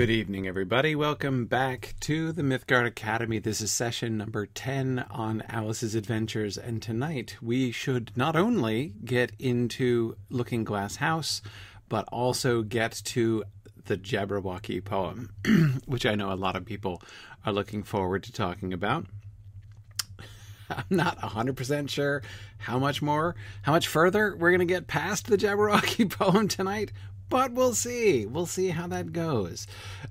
Good evening, everybody. Welcome back to the Mythgard Academy. This is session number 10 on Alice's Adventures, and tonight we should not only get into Looking Glass House, but also get to the Jabberwocky poem, which I know a lot of people are looking forward to talking about. I'm not 100% sure how much more, how much further we're going to get past the Jabberwocky poem tonight, but we'll see. We'll see how that goes.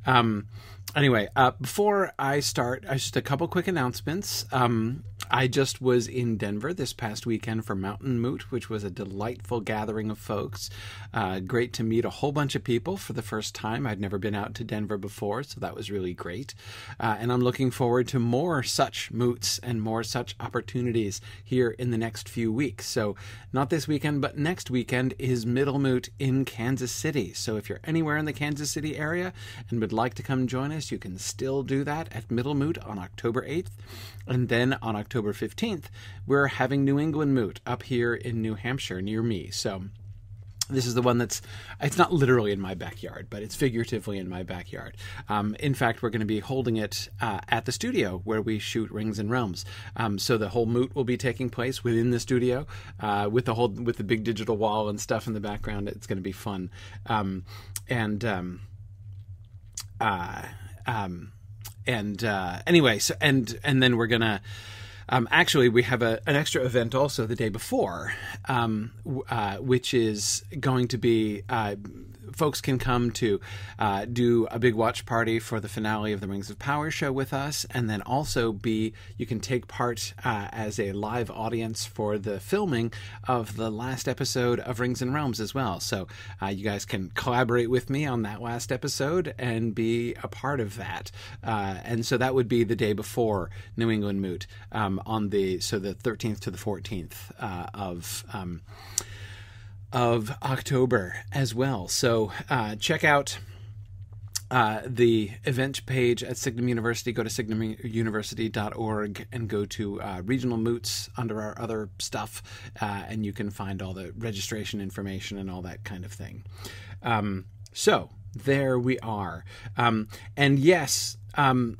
Um, anyway, uh, before I start, uh, just a couple quick announcements. Um, I just was in Denver this past weekend for Mountain Moot, which was a delightful gathering of folks. Uh, great to meet a whole bunch of people for the first time. I'd never been out to Denver before, so that was really great. Uh, and I'm looking forward to more such moots and more such opportunities here in the next few weeks. So, not this weekend, but next weekend is Middle Moot in Kansas City. So, if you're anywhere in the Kansas City area and would like to come join us, you can still do that at Middle Moot on October 8th. And then on October 15th, we're having New England Moot up here in New Hampshire near me. So this is the one that's it's not literally in my backyard but it's figuratively in my backyard um, in fact we're going to be holding it uh, at the studio where we shoot rings and realms um, so the whole moot will be taking place within the studio uh, with the whole with the big digital wall and stuff in the background it's going to be fun um, and um, uh, um, and uh, anyway, so and and then we're gonna. Um, actually, we have a, an extra event also the day before, um, uh, which is going to be uh, folks can come to uh, do a big watch party for the finale of the Rings of Power show with us, and then also be you can take part uh, as a live audience for the filming of the last episode of Rings and Realms as well. So uh, you guys can collaborate with me on that last episode and be a part of that. Uh, and so that would be the day before New England Moot um, on the so the 13th to the 14th uh, of. Um, of October as well. So uh, check out uh, the event page at Signum University. Go to signumuniversity.org and go to uh, regional moots under our other stuff, uh, and you can find all the registration information and all that kind of thing. Um, so there we are. Um, and yes, um,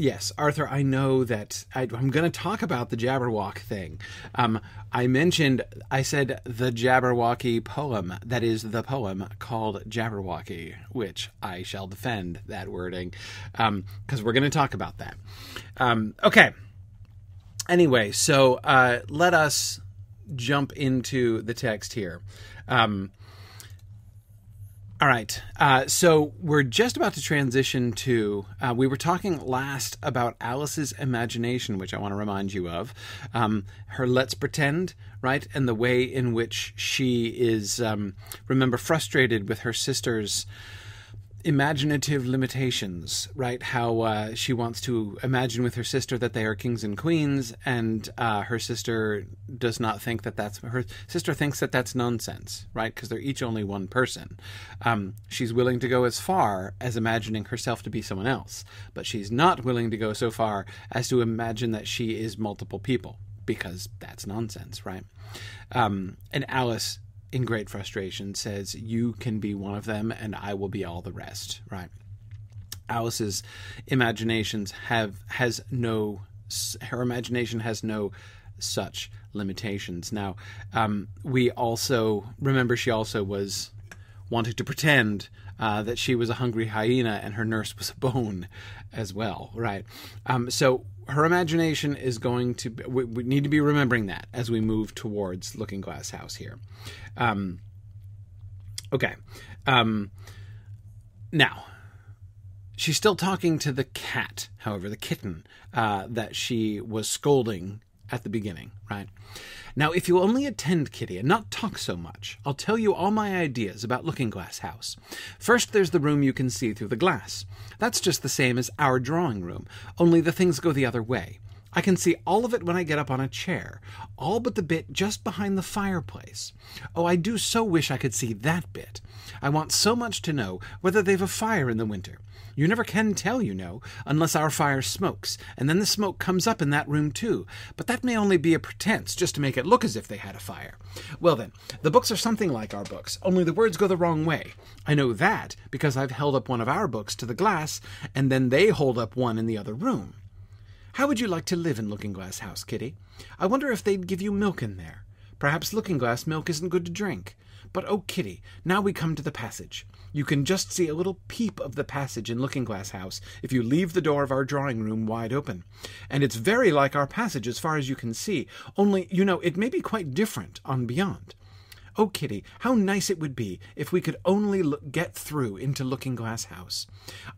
Yes, Arthur, I know that I, am going to talk about the Jabberwock thing. Um, I mentioned, I said the Jabberwocky poem, that is the poem called Jabberwocky, which I shall defend that wording, because um, we're going to talk about that. Um, okay. Anyway, so uh, let us jump into the text here. Um, all right. Uh, so we're just about to transition to. Uh, we were talking last about Alice's imagination, which I want to remind you of. Um, her let's pretend, right? And the way in which she is, um, remember, frustrated with her sister's imaginative limitations, right? How uh, she wants to imagine with her sister that they are kings and queens, and uh, her sister does not think that that's her sister thinks that that's nonsense, right? Because they're each only one person. Um, she's willing to go as far as imagining herself to be someone else, but she's not willing to go so far as to imagine that she is multiple people because that's nonsense, right? Um, and Alice in great frustration, says, You can be one of them and I will be all the rest, right? Alice's imaginations have has no her imagination has no such limitations. Now, um, we also remember she also was wanting to pretend uh, that she was a hungry hyena and her nurse was a bone as well, right? Um, so her imagination is going to we, we, need to be remembering that as we move towards looking glass house here. Um, okay. Um, now she's still talking to the cat however the kitten uh, that she was scolding at the beginning right now, if you only attend, Kitty, and not talk so much, I'll tell you all my ideas about Looking Glass House. First, there's the room you can see through the glass. That's just the same as our drawing room, only the things go the other way. I can see all of it when I get up on a chair, all but the bit just behind the fireplace. Oh, I do so wish I could see that bit. I want so much to know whether they've a fire in the winter. You never can tell, you know, unless our fire smokes, and then the smoke comes up in that room too. But that may only be a pretense, just to make it look as if they had a fire. Well then, the books are something like our books, only the words go the wrong way. I know that because I've held up one of our books to the glass, and then they hold up one in the other room. How would you like to live in Looking Glass House, Kitty? I wonder if they'd give you milk in there. Perhaps Looking Glass milk isn't good to drink. But oh, Kitty, now we come to the passage. You can just see a little peep of the passage in Looking Glass House if you leave the door of our drawing room wide open. And it's very like our passage as far as you can see, only, you know, it may be quite different on beyond. Oh, Kitty, how nice it would be if we could only look, get through into Looking Glass House.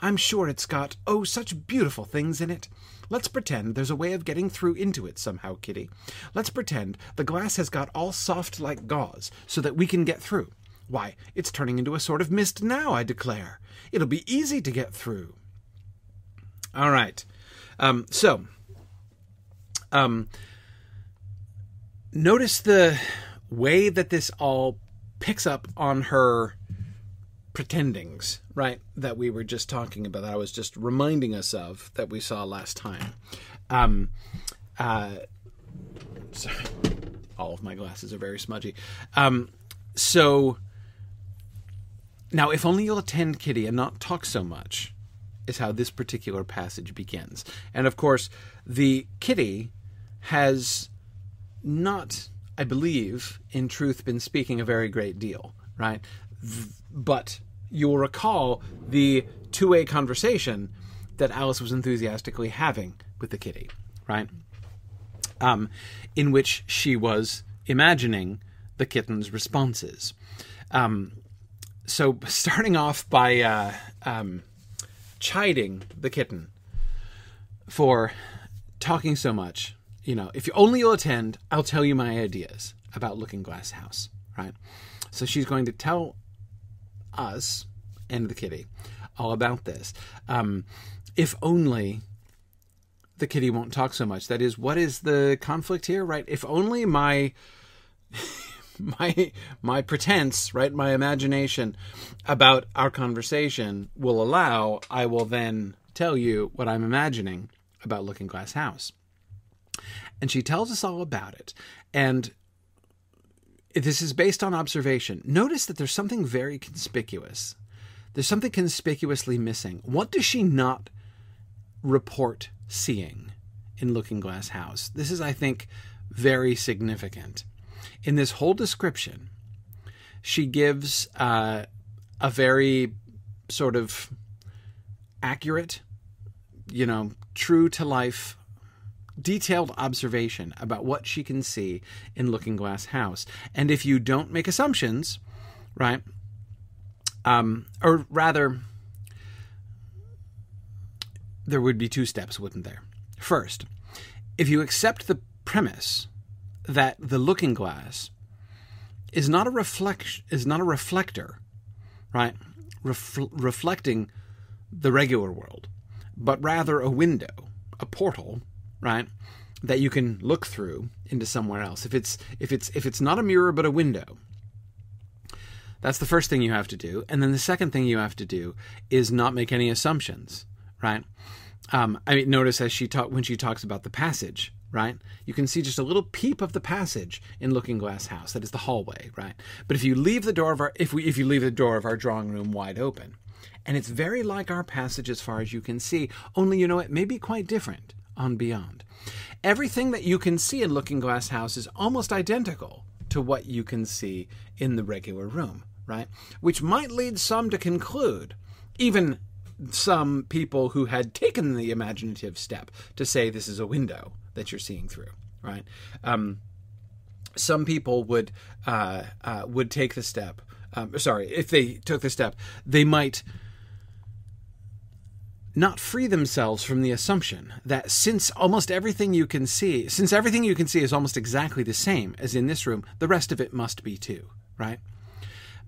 I'm sure it's got, oh, such beautiful things in it. Let's pretend there's a way of getting through into it somehow, Kitty. Let's pretend the glass has got all soft like gauze so that we can get through. Why, it's turning into a sort of mist now, I declare. It'll be easy to get through. All right. Um, so, um, notice the way that this all picks up on her pretendings, right? That we were just talking about, that I was just reminding us of that we saw last time. Um, uh, sorry, all of my glasses are very smudgy. Um, so now, if only you'll attend, Kitty, and not talk so much, is how this particular passage begins. And of course, the Kitty has not I believe, in truth, been speaking a very great deal, right? But you'll recall the two way conversation that Alice was enthusiastically having with the kitty, right? Um, in which she was imagining the kitten's responses. Um, so, starting off by uh, um, chiding the kitten for talking so much you know, if you only you'll attend, I'll tell you my ideas about Looking Glass House, right? So she's going to tell us and the kitty all about this. Um, if only the kitty won't talk so much. That is, what is the conflict here, right? If only my my my pretense, right, my imagination about our conversation will allow, I will then tell you what I'm imagining about Looking Glass House and she tells us all about it. And this is based on observation. Notice that there's something very conspicuous. There's something conspicuously missing. What does she not report seeing in Looking Glass House? This is, I think, very significant. In this whole description, she gives uh, a very sort of accurate, you know, true to life detailed observation about what she can see in Looking Glass House. And if you don't make assumptions, right, um, or rather, there would be two steps, wouldn't there? First, if you accept the premise that the looking glass is not a reflect is not a reflector, right, Refl- reflecting the regular world, but rather a window, a portal right? That you can look through into somewhere else. If it's if it's if it's not a mirror but a window, that's the first thing you have to do. And then the second thing you have to do is not make any assumptions, right? Um, I mean, notice as she talk when she talks about the passage, right? You can see just a little peep of the passage in Looking Glass House. That is the hallway, right? But if you leave the door of our if we if you leave the door of our drawing room wide open, and it's very like our passage as far as you can see, only you know it may be quite different on Beyond. Everything that you can see in Looking Glass House is almost identical to what you can see in the regular room, right? Which might lead some to conclude, even some people who had taken the imaginative step to say this is a window that you're seeing through, right? Um, some people would uh, uh, would take the step. Um, sorry, if they took the step, they might not free themselves from the assumption that since almost everything you can see, since everything you can see is almost exactly the same as in this room, the rest of it must be too, right?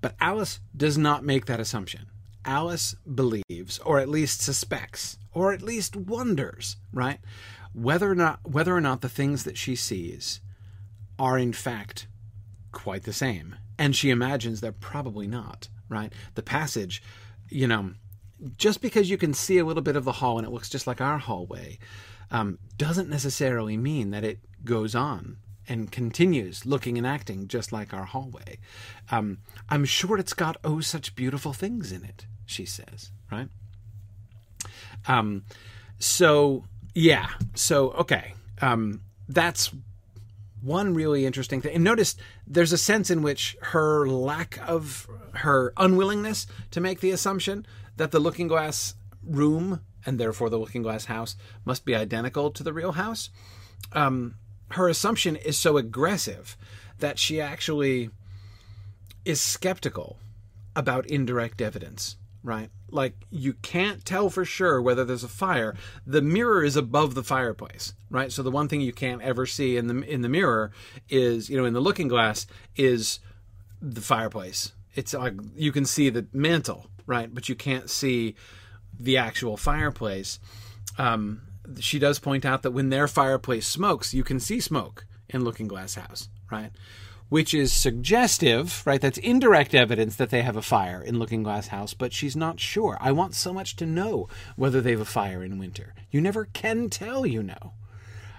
But Alice does not make that assumption. Alice believes, or at least suspects, or at least wonders, right, whether or not whether or not the things that she sees are in fact quite the same. And she imagines they're probably not, right? The passage, you know, just because you can see a little bit of the hall and it looks just like our hallway um, doesn't necessarily mean that it goes on and continues looking and acting just like our hallway. Um, I'm sure it's got oh such beautiful things in it, she says, right? Um, so yeah, so okay, um, that's one really interesting thing. And notice there's a sense in which her lack of her unwillingness to make the assumption that the looking glass room and therefore the looking glass house must be identical to the real house. Um, her assumption is so aggressive that she actually is skeptical about indirect evidence, right? Like you can't tell for sure whether there's a fire. The mirror is above the fireplace, right? So the one thing you can't ever see in the in the mirror is, you know, in the looking glass is the fireplace. It's like you can see the mantle, right? But you can't see the actual fireplace. Um, she does point out that when their fireplace smokes, you can see smoke in Looking Glass House, right? Which is suggestive, right? That's indirect evidence that they have a fire in Looking Glass House, but she's not sure. I want so much to know whether they have a fire in winter. You never can tell, you know.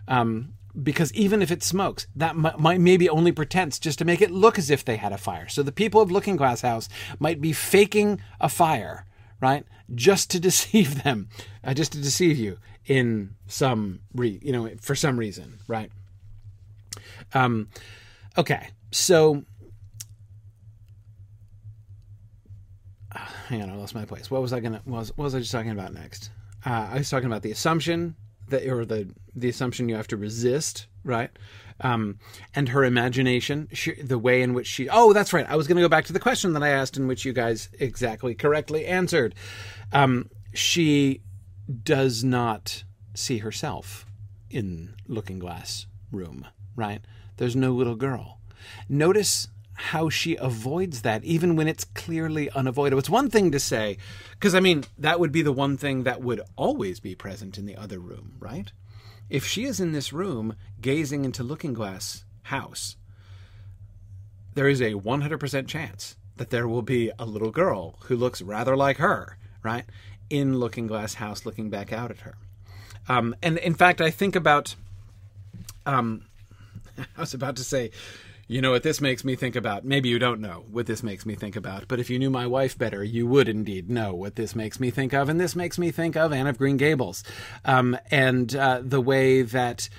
Um, because even if it smokes, that might maybe only pretense just to make it look as if they had a fire. So the people of Looking Glass House might be faking a fire, right, just to deceive them, uh, just to deceive you in some re, you know, for some reason, right? Um, okay, so hang on, I lost my place. What was I gonna? Was what was I just talking about next? Uh, I was talking about the assumption that, or the the assumption you have to resist, right? Um, and her imagination, she, the way in which she. Oh, that's right. I was going to go back to the question that I asked, in which you guys exactly correctly answered. Um, she does not see herself in Looking Glass room, right? There's no little girl. Notice how she avoids that even when it's clearly unavoidable. It's one thing to say, because I mean, that would be the one thing that would always be present in the other room, right? If she is in this room gazing into Looking Glass house, there is a 100% chance that there will be a little girl who looks rather like her, right? In Looking Glass house looking back out at her. Um, and in fact, I think about. Um, I was about to say, you know what this makes me think about. Maybe you don't know what this makes me think about, but if you knew my wife better, you would indeed know what this makes me think of. And this makes me think of Anne of Green Gables um, and uh, the way that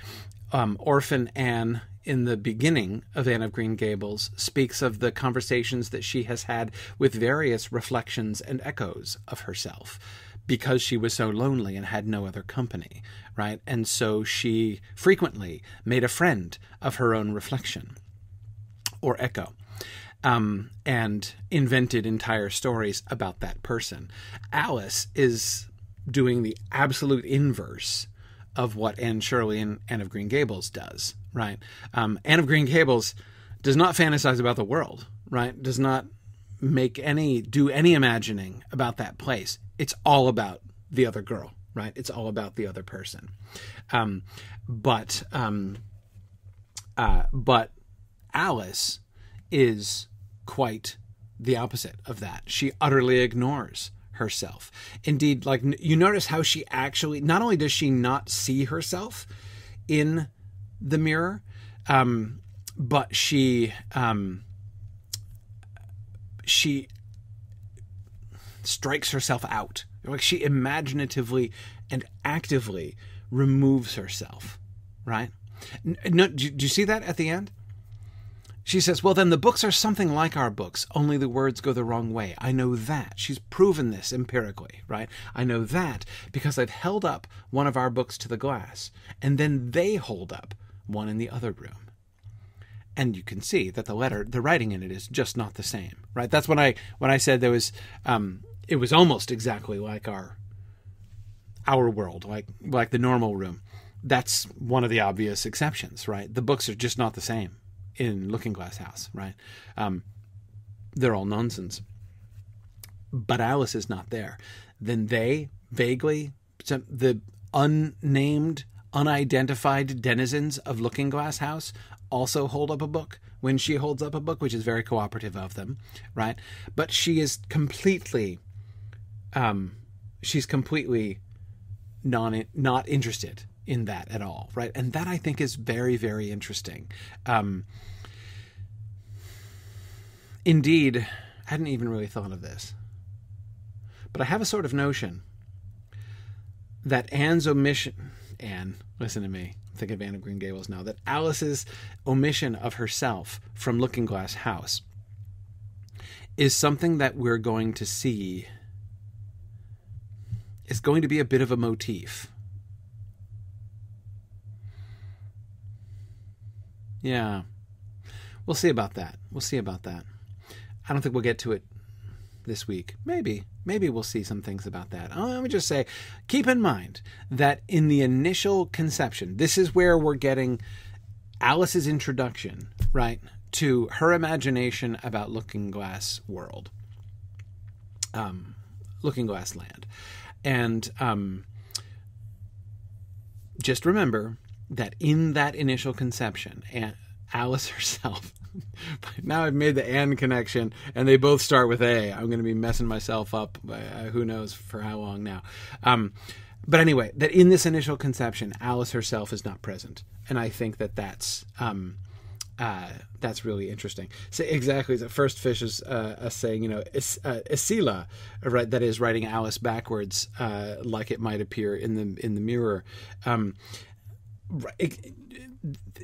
um, Orphan Anne in the beginning of Anne of Green Gables speaks of the conversations that she has had with various reflections and echoes of herself because she was so lonely and had no other company, right? And so she frequently made a friend of her own reflection or echo. Um, and invented entire stories about that person. Alice is doing the absolute inverse of what Anne Shirley and Anne of Green Gables does, right? Um, Anne of Green Gables does not fantasize about the world, right? Does not make any do any imagining about that place it's all about the other girl, right? It's all about the other person. Um, but um, uh, but Alice is quite the opposite of that. She utterly ignores herself. Indeed, like you notice how she actually not only does she not see herself in the mirror, um, but she um, she strikes herself out. Like she imaginatively and actively removes herself, right? No, do, do you see that at the end? She says, Well, then the books are something like our books, only the words go the wrong way. I know that. She's proven this empirically, right? I know that because I've held up one of our books to the glass, and then they hold up one in the other room and you can see that the letter the writing in it is just not the same right that's when i when i said there was um, it was almost exactly like our our world, like like the normal room. That's one of the obvious exceptions, right? The books are just not the same in Looking Glass House, right? Um, they're all nonsense. But Alice is not there. Then they vaguely the unnamed, unidentified denizens of Looking Glass House also hold up a book when she holds up a book, which is very cooperative of them, right? But she is completely um, she's completely non not interested in that at all, right? And that I think is very very interesting. Um, indeed, I hadn't even really thought of this, but I have a sort of notion that Anne's omission, Anne, listen to me, think of Anne of Green Gables now, that Alice's omission of herself from Looking Glass House is something that we're going to see is going to be a bit of a motif. Yeah. We'll see about that. We'll see about that. I don't think we'll get to it this week. Maybe. Maybe we'll see some things about that. Oh, let me just say keep in mind that in the initial conception, this is where we're getting Alice's introduction, right, to her imagination about Looking Glass World, um, Looking Glass Land. And um, just remember that in that initial conception, Alice herself now I've made the and connection, and they both start with A. I'm going to be messing myself up. Uh, who knows for how long now? Um, but anyway, that in this initial conception, Alice herself is not present, and I think that that's um, uh, that's really interesting. So exactly, the first fish is uh, saying, you know, is, uh, Isila, right? That is writing Alice backwards, uh, like it might appear in the in the mirror. Um,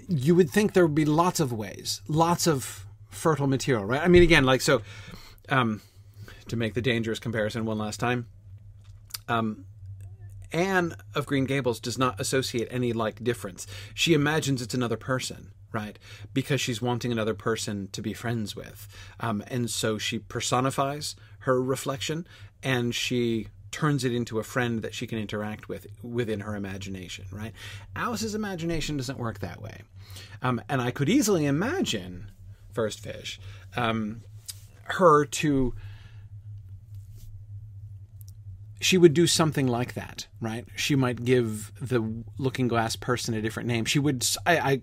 you would think there would be lots of ways, lots of fertile material, right? I mean, again, like so. Um, to make the dangerous comparison one last time, um, Anne of Green Gables does not associate any like difference. She imagines it's another person, right? Because she's wanting another person to be friends with, um, and so she personifies her reflection, and she turns it into a friend that she can interact with within her imagination, right? Alice's imagination doesn't work that way. Um, and I could easily imagine, first fish, um, her to. She would do something like that, right? She might give the looking glass person a different name. She would. I, I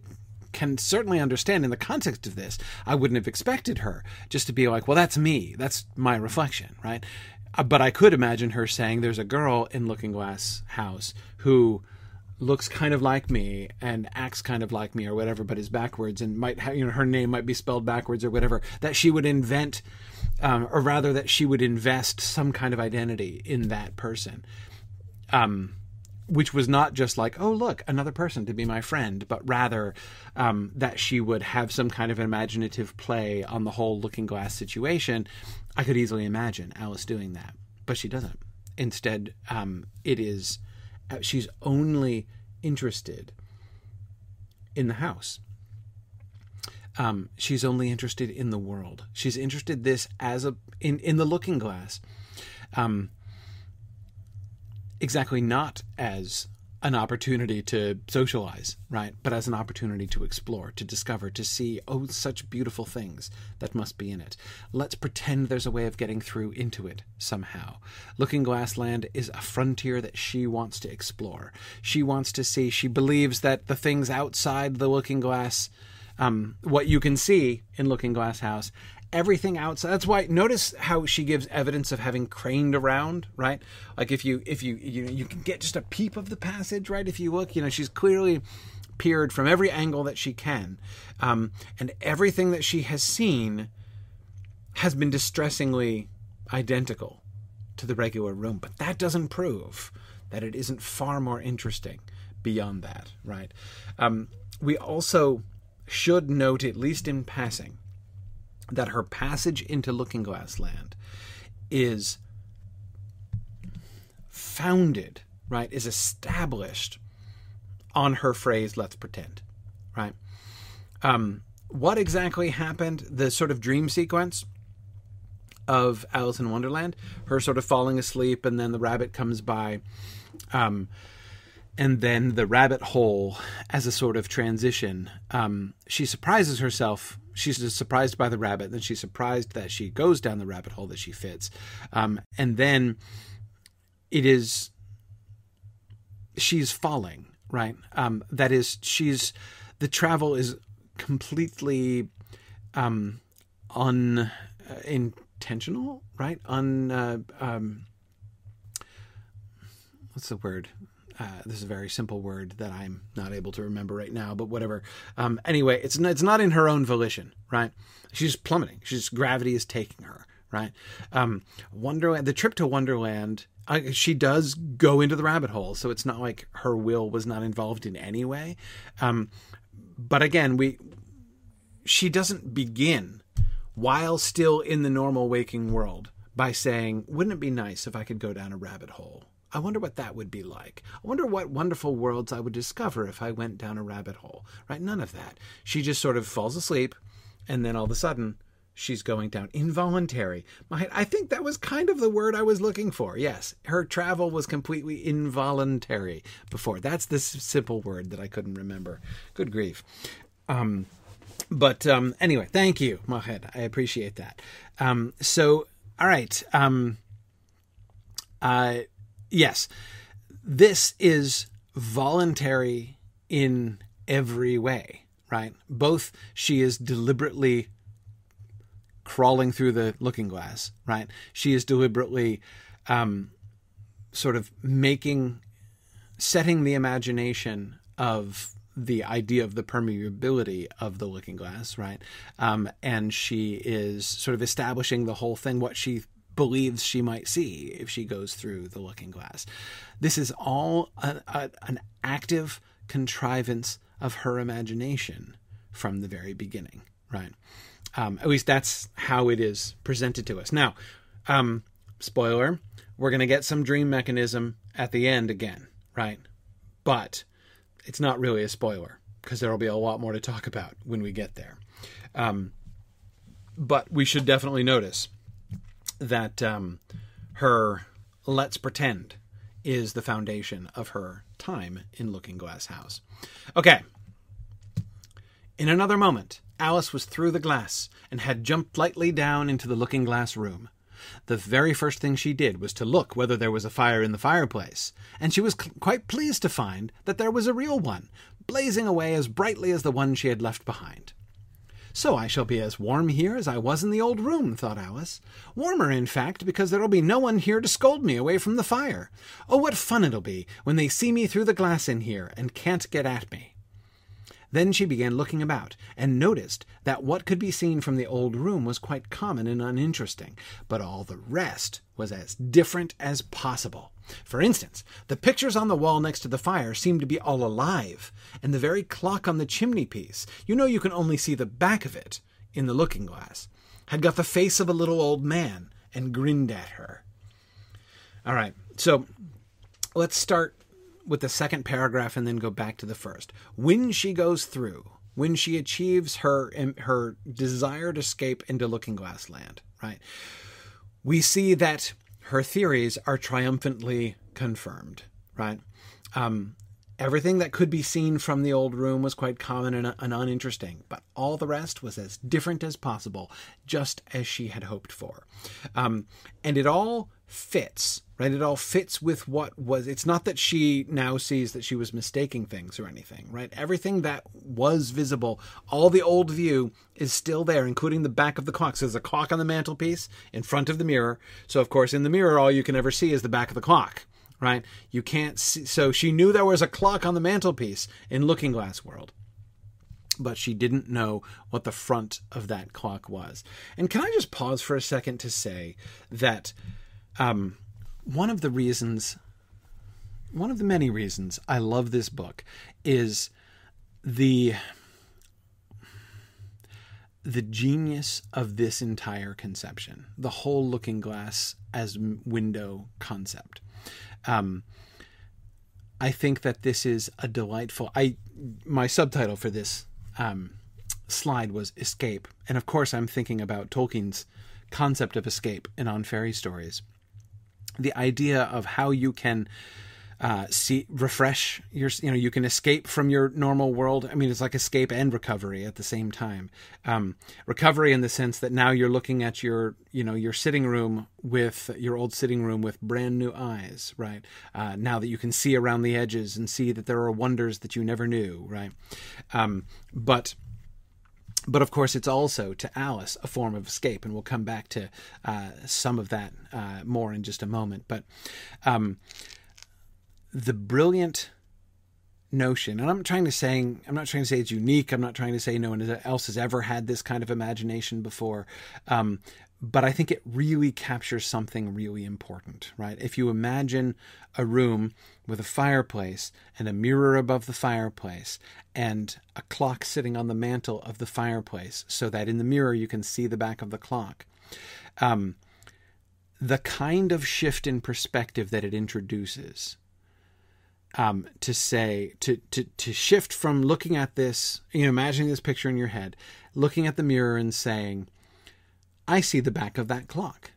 can certainly understand in the context of this. I wouldn't have expected her just to be like, well, that's me. That's my reflection, right? Uh, but I could imagine her saying, "There's a girl in Looking Glass House who looks kind of like me and acts kind of like me, or whatever, but is backwards, and might you know her name might be spelled backwards or whatever." That she would invent, um, or rather, that she would invest some kind of identity in that person. Um, which was not just like, oh, look, another person to be my friend, but rather um, that she would have some kind of imaginative play on the whole looking glass situation. I could easily imagine Alice doing that, but she doesn't. Instead, um, it is, uh, she's only interested in the house. Um, she's only interested in the world. She's interested this as a in in the looking glass. Um, exactly not as an opportunity to socialize, right? But as an opportunity to explore, to discover, to see, oh, such beautiful things that must be in it. Let's pretend there's a way of getting through into it somehow. Looking Glass Land is a frontier that she wants to explore. She wants to see, she believes that the things outside the Looking Glass, um, what you can see in Looking Glass House, everything outside. That's why notice how she gives evidence of having craned around, right? Like if you if you you you can get just a peep of the passage, right? If you look, you know, she's clearly peered from every angle that she can, um, and everything that she has seen has been distressingly identical to the regular room. But that doesn't prove that it isn't far more interesting beyond that, right? Um, we also should note, at least in passing, that her passage into Looking Glass Land is founded, right, is established on her phrase, let's pretend, right? Um, what exactly happened, the sort of dream sequence of Alice in Wonderland, her sort of falling asleep, and then the rabbit comes by. Um, and then the rabbit hole as a sort of transition. Um, she surprises herself she's surprised by the rabbit, then she's surprised that she goes down the rabbit hole that she fits, um, and then it is she's falling right. Um, that is, she's the travel is completely um, unintentional, right? Un uh, um, what's the word? Uh, this is a very simple word that I'm not able to remember right now, but whatever. Um, anyway, it's not, it's not in her own volition, right? She's plummeting. She's gravity is taking her, right? Um, Wonderland. The trip to Wonderland. Uh, she does go into the rabbit hole, so it's not like her will was not involved in any way. Um, but again, we she doesn't begin while still in the normal waking world by saying, "Wouldn't it be nice if I could go down a rabbit hole?" I wonder what that would be like. I wonder what wonderful worlds I would discover if I went down a rabbit hole. Right? None of that. She just sort of falls asleep, and then all of a sudden, she's going down. Involuntary. My, I think that was kind of the word I was looking for. Yes, her travel was completely involuntary before. That's the simple word that I couldn't remember. Good grief. Um, but um, anyway, thank you, Mahed. I appreciate that. Um, so, all right. Um, uh, yes, this is voluntary in every way, right? Both she is deliberately crawling through the looking glass, right? She is deliberately um, sort of making, setting the imagination of the idea of the permeability of the looking glass, right? Um, and she is sort of establishing the whole thing, what she believes she might see if she goes through the looking glass. This is all a, a, an active contrivance of her imagination from the very beginning, right? Um, at least that's how it is presented to us. Now, um, spoiler, we're going to get some dream mechanism at the end again, right? But it's not really a spoiler because there will be a lot more to talk about when we get there. Um, but we should definitely notice that um, her let's pretend is the foundation of her time in Looking Glass House. Okay. In another moment, Alice was through the glass and had jumped lightly down into the looking glass room. The very first thing she did was to look whether there was a fire in the fireplace, and she was quite pleased to find that there was a real one, blazing away as brightly as the one she had left behind. So I shall be as warm here as I was in the old room, thought Alice. Warmer, in fact, because there'll be no one here to scold me away from the fire. Oh, what fun it'll be when they see me through the glass in here and can't get at me. Then she began looking about, and noticed that what could be seen from the old room was quite common and uninteresting, but all the rest was as different as possible. For instance, the pictures on the wall next to the fire seemed to be all alive, and the very clock on the chimney piece you know you can only see the back of it in the looking glass had got the face of a little old man and grinned at her. All right, so let's start with the second paragraph and then go back to the first. When she goes through, when she achieves her her desired escape into Looking Glass Land, right? We see that her theories are triumphantly confirmed, right? Um, everything that could be seen from the old room was quite common and, and uninteresting, but all the rest was as different as possible, just as she had hoped for. Um, and it all fits right? It all fits with what was it's not that she now sees that she was mistaking things or anything right? Everything that was visible all the old view is still there including the back of the clock. So there's a clock on the mantelpiece in front of the mirror. So of course in the mirror all you can ever see is the back of the clock right you can't see so she knew there was a clock on the mantelpiece in looking glass world but she didn't know what the front of that clock was and can i just pause for a second to say that um, one of the reasons, one of the many reasons I love this book is the the genius of this entire conception, the whole looking glass as window concept. Um, I think that this is a delightful. I my subtitle for this um, slide was escape, and of course I'm thinking about Tolkien's concept of escape in On Fairy Stories the idea of how you can uh, see refresh your you know you can escape from your normal world. I mean it's like escape and recovery at the same time. Um, recovery in the sense that now you're looking at your you know your sitting room with your old sitting room with brand new eyes right? Uh, now that you can see around the edges and see that there are wonders that you never knew right? Um, but but of course, it's also to Alice a form of escape, and we'll come back to uh, some of that uh, more in just a moment. But um, the brilliant notion, and I'm trying to saying I'm not trying to say it's unique. I'm not trying to say no one else has ever had this kind of imagination before. Um, but I think it really captures something really important, right? If you imagine a room with a fireplace and a mirror above the fireplace and a clock sitting on the mantle of the fireplace so that in the mirror you can see the back of the clock. Um, the kind of shift in perspective that it introduces um, to say to, to to shift from looking at this, you know, imagining this picture in your head, looking at the mirror and saying, "I see the back of that clock."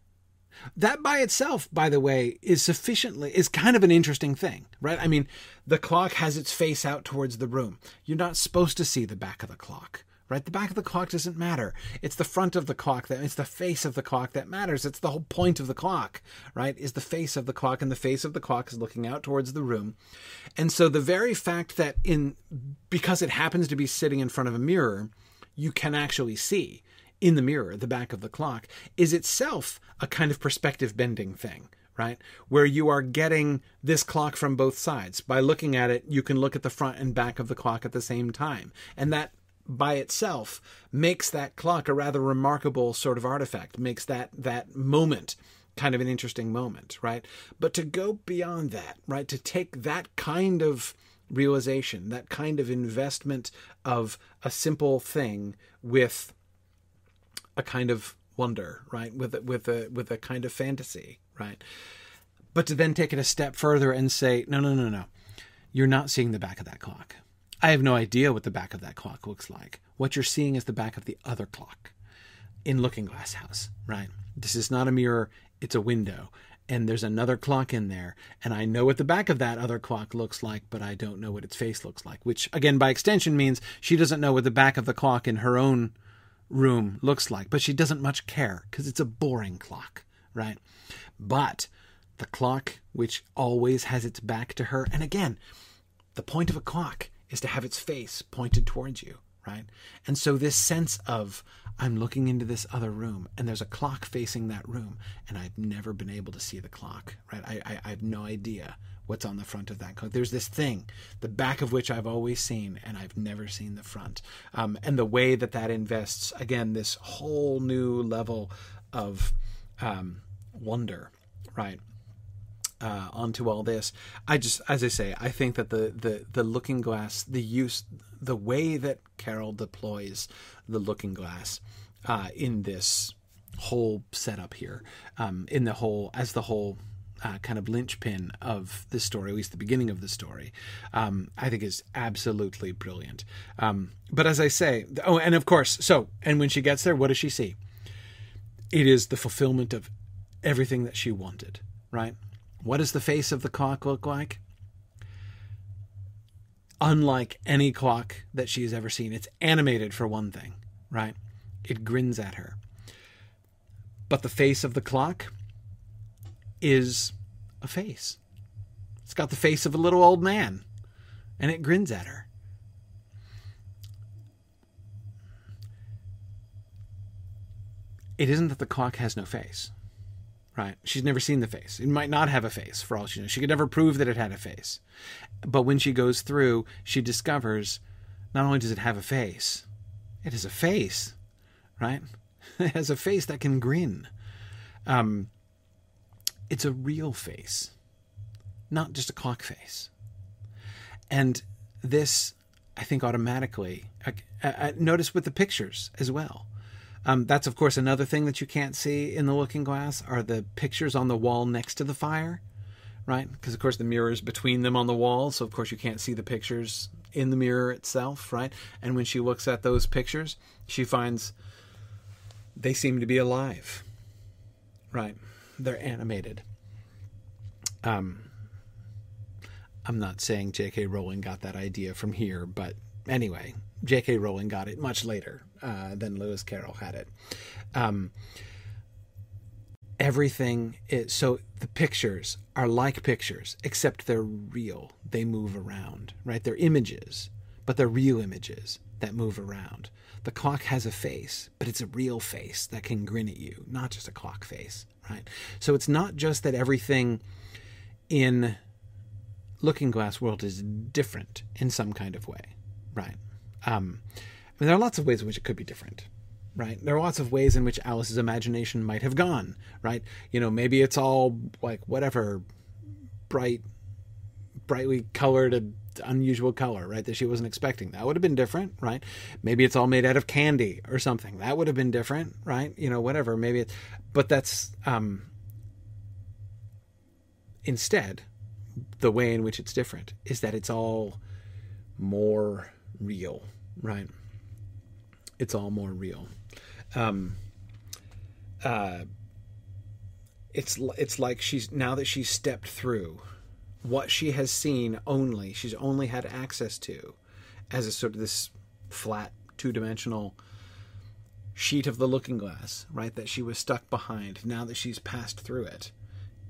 That by itself, by the way, is sufficiently is kind of an interesting thing, right? I mean, the clock has its face out towards the room. You're not supposed to see the back of the clock right? The back of the clock doesn't matter. It's the front of the clock that it's the face of the clock that matters. It's the whole point of the clock, right? Is the face of the clock, and the face of the clock is looking out towards the room. And so the very fact that in because it happens to be sitting in front of a mirror, you can actually see in the mirror the back of the clock is itself a kind of perspective bending thing right? Where you are getting this clock from both sides. By looking at it, you can look at the front and back of the clock at the same time. And that by itself makes that clock a rather remarkable sort of artifact, makes that that moment kind of an interesting moment, right? But to go beyond that, right, to take that kind of realization, that kind of investment of a simple thing with a kind of wonder, right? With with a with a kind of fantasy, right? But to then take it a step further and say, no, no, no, no, you're not seeing the back of that clock. I have no idea what the back of that clock looks like. What you're seeing is the back of the other clock in Looking Glass House, right? This is not a mirror, it's a window. And there's another clock in there. And I know what the back of that other clock looks like, but I don't know what its face looks like, which, again, by extension means she doesn't know what the back of the clock in her own room looks like. But she doesn't much care because it's a boring clock, right? But the clock, which always has its back to her, and again, the point of a clock is to have its face pointed towards you, right? And so this sense of I'm looking into this other room and there's a clock facing that room and I've never been able to see the clock, right? I, I, I have no idea what's on the front of that clock. There's this thing, the back of which I've always seen and I've never seen the front. Um, and the way that that invests, again, this whole new level of um, wonder, right? Uh, onto all this. I just, as I say, I think that the the the looking glass, the use, the way that Carroll deploys the looking glass uh, in this whole setup here, um, in the whole as the whole uh, kind of linchpin of the story, at least the beginning of the story, um, I think is absolutely brilliant. Um, but as I say, oh, and of course, so, and when she gets there, what does she see? It is the fulfillment of everything that she wanted, right? What does the face of the clock look like? Unlike any clock that she's ever seen. It's animated for one thing, right? It grins at her. But the face of the clock is a face. It's got the face of a little old man, and it grins at her. It isn't that the clock has no face right? She's never seen the face. It might not have a face for all she knows. She could never prove that it had a face. But when she goes through, she discovers not only does it have a face, it has a face, right? It has a face that can grin. Um, it's a real face, not just a clock face. And this, I think, automatically, I, I, notice with the pictures as well um, that's of course another thing that you can't see in the looking glass are the pictures on the wall next to the fire, right? Because of course the mirror is between them on the wall, so of course you can't see the pictures in the mirror itself, right? And when she looks at those pictures, she finds they seem to be alive, right? They're animated. Um, I'm not saying J.K. Rowling got that idea from here, but anyway, J.K. Rowling got it much later uh, than Lewis Carroll had it. Um, everything is so the pictures are like pictures, except they're real. They move around, right? They're images, but they're real images that move around. The clock has a face, but it's a real face that can grin at you, not just a clock face, right? So it's not just that everything in Looking Glass world is different in some kind of way, right? Um, there are lots of ways in which it could be different, right? There are lots of ways in which Alice's imagination might have gone, right? You know, maybe it's all like whatever bright, brightly colored, uh, unusual color, right? That she wasn't expecting. That would have been different, right? Maybe it's all made out of candy or something. That would have been different, right? You know, whatever. Maybe it, but that's um, instead the way in which it's different is that it's all more real, right? It's all more real. Um, uh, it's it's like she's now that she's stepped through what she has seen only she's only had access to as a sort of this flat two-dimensional sheet of the looking glass right that she was stuck behind now that she's passed through it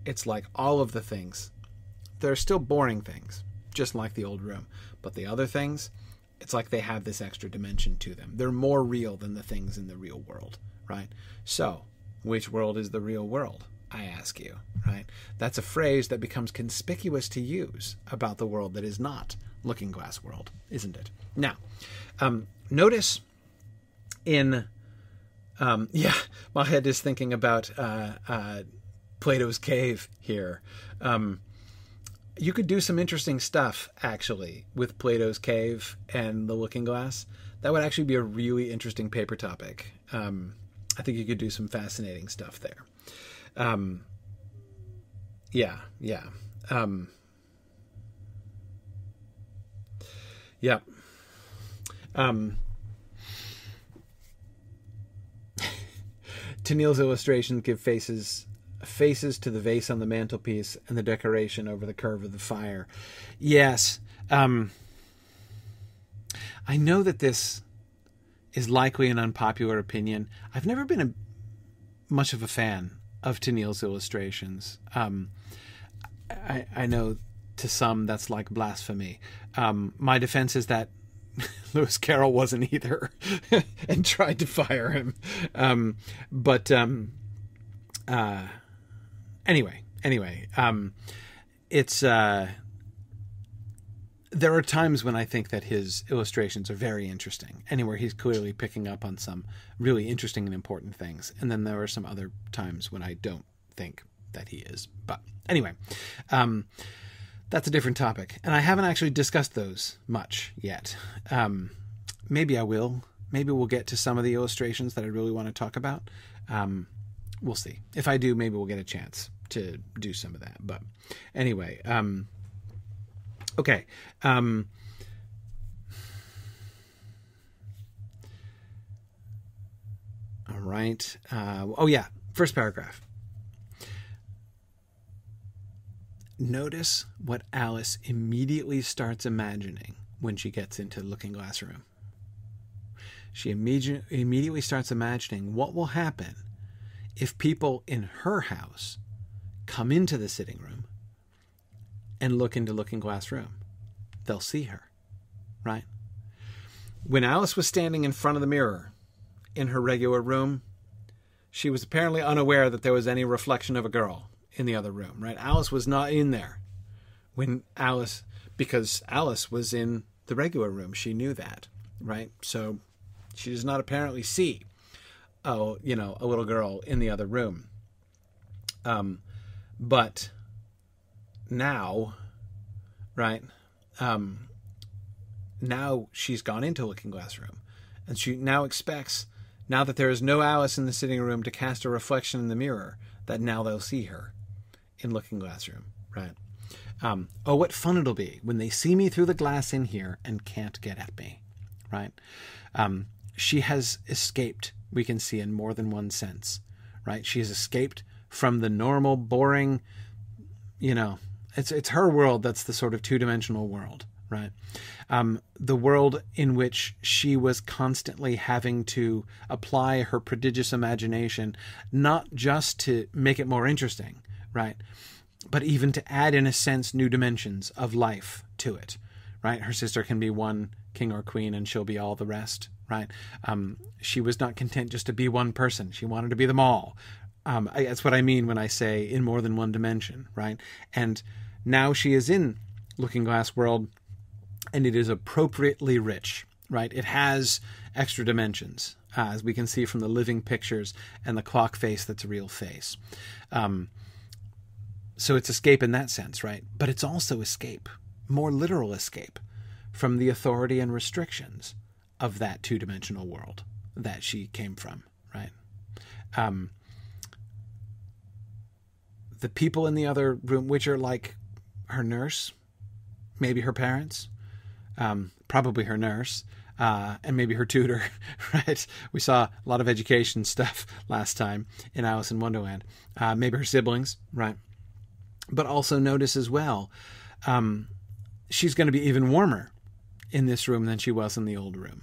it's like all of the things there are still boring things just like the old room but the other things it's like they have this extra dimension to them they're more real than the things in the real world right so which world is the real world I ask you, right? That's a phrase that becomes conspicuous to use about the world that is not Looking Glass world, isn't it? Now, um, notice in, um, yeah, my head is thinking about uh, uh, Plato's cave here. Um, you could do some interesting stuff actually with Plato's cave and the Looking Glass. That would actually be a really interesting paper topic. Um, I think you could do some fascinating stuff there. Um, yeah, yeah. Um, yeah. Um, Tenniel's illustrations give faces faces to the vase on the mantelpiece and the decoration over the curve of the fire. Yes. Um, I know that this is likely an unpopular opinion. I've never been a, much of a fan of Tenniel's illustrations. Um, I, I, know to some that's like blasphemy. Um, my defense is that Lewis Carroll wasn't either, and tried to fire him. Um, but um, uh, anyway, anyway, um, it's uh, there are times when I think that his illustrations are very interesting, anywhere he's clearly picking up on some really interesting and important things. And then there are some other times when I don't think that he is. But anyway, um, that's a different topic. And I haven't actually discussed those much yet. Um, maybe I will. Maybe we'll get to some of the illustrations that I really want to talk about. Um, we'll see. If I do, maybe we'll get a chance to do some of that. But anyway, um, Okay. Um, all right. Uh, oh, yeah. First paragraph. Notice what Alice immediately starts imagining when she gets into the looking glass room. She immediate, immediately starts imagining what will happen if people in her house come into the sitting room and look into Looking Glass room. They'll see her, right? When Alice was standing in front of the mirror in her regular room, she was apparently unaware that there was any reflection of a girl in the other room, right? Alice was not in there when Alice, because Alice was in the regular room. She knew that, right? So she does not apparently see, oh, you know, a little girl in the other room. Um, but now, right? Um, now she's gone into Looking Glass Room, and she now expects, now that there is no Alice in the sitting room to cast a reflection in the mirror, that now they'll see her in Looking Glass Room, right? Um, oh, what fun it'll be when they see me through the glass in here and can't get at me, right? Um, she has escaped, we can see in more than one sense, right? She has escaped from the normal, boring, you know, it's it's her world that's the sort of two dimensional world, right? Um, the world in which she was constantly having to apply her prodigious imagination, not just to make it more interesting, right, but even to add, in a sense, new dimensions of life to it, right? Her sister can be one king or queen, and she'll be all the rest, right? Um, she was not content just to be one person; she wanted to be them all. Um, I, that's what I mean when I say in more than one dimension, right? And now she is in Looking Glass world, and it is appropriately rich, right? It has extra dimensions, uh, as we can see from the living pictures and the clock face that's a real face. Um, so it's escape in that sense, right? But it's also escape, more literal escape from the authority and restrictions of that two dimensional world that she came from, right? Um, the people in the other room, which are like her nurse, maybe her parents, um, probably her nurse, uh, and maybe her tutor, right? We saw a lot of education stuff last time in Alice in Wonderland. Uh, maybe her siblings, right? But also notice as well, um, she's going to be even warmer in this room than she was in the old room.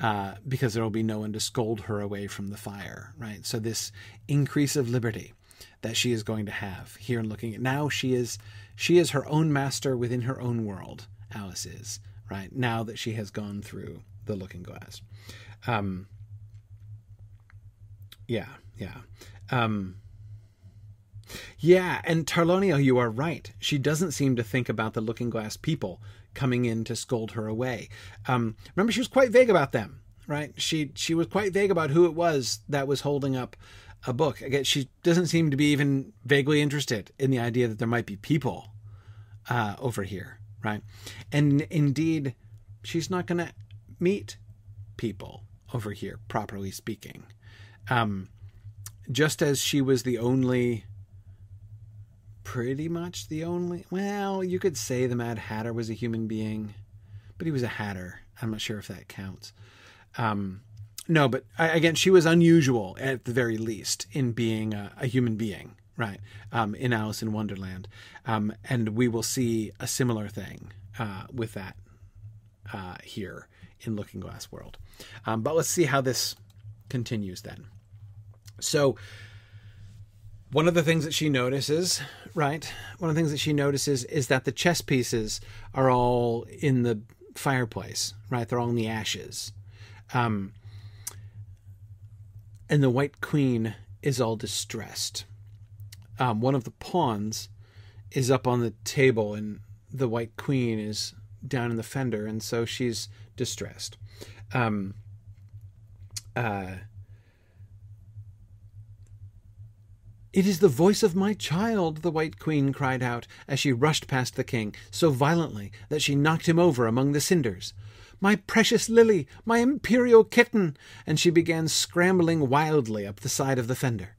Uh, because there will be no one to scold her away from the fire, right? So this increase of liberty that she is going to have here and looking at now she is she is her own master within her own world. Alice is right now that she has gone through the looking glass. Um, yeah, yeah. Um, yeah, and Tarlonio, you are right. She doesn't seem to think about the looking glass people coming in to scold her away. Um, remember, she was quite vague about them, right? She she was quite vague about who it was that was holding up a book. Again, she doesn't seem to be even vaguely interested in the idea that there might be people uh, over here, right? And indeed, she's not going to meet people over here, properly speaking. Um, just as she was the only, pretty much the only, well, you could say the Mad Hatter was a human being, but he was a hatter. I'm not sure if that counts. Um, no, but again, she was unusual at the very least in being a, a human being, right? Um, in Alice in Wonderland, um, and we will see a similar thing uh, with that uh, here in Looking Glass World. Um, but let's see how this continues then. So, one of the things that she notices, right? One of the things that she notices is that the chess pieces are all in the fireplace, right? They're all in the ashes. Um, and the White Queen is all distressed. Um, one of the pawns is up on the table, and the White Queen is down in the fender, and so she's distressed. Um, uh, It is the voice of my child, the White Queen cried out as she rushed past the king, so violently that she knocked him over among the cinders. My precious Lily, my imperial kitten! And she began scrambling wildly up the side of the fender.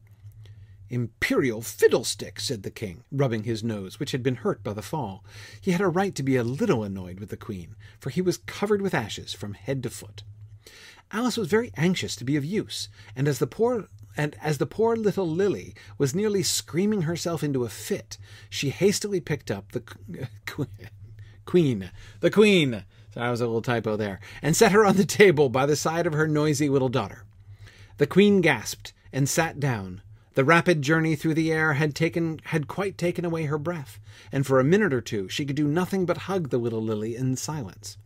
Imperial fiddlestick, said the king, rubbing his nose, which had been hurt by the fall. He had a right to be a little annoyed with the queen, for he was covered with ashes from head to foot. Alice was very anxious to be of use, and as the poor and as the poor little Lily was nearly screaming herself into a fit, she hastily picked up the queen, the queen, so that was a little typo there. And set her on the table by the side of her noisy little daughter. The queen gasped and sat down. The rapid journey through the air had taken had quite taken away her breath, and for a minute or two she could do nothing but hug the little lily in silence.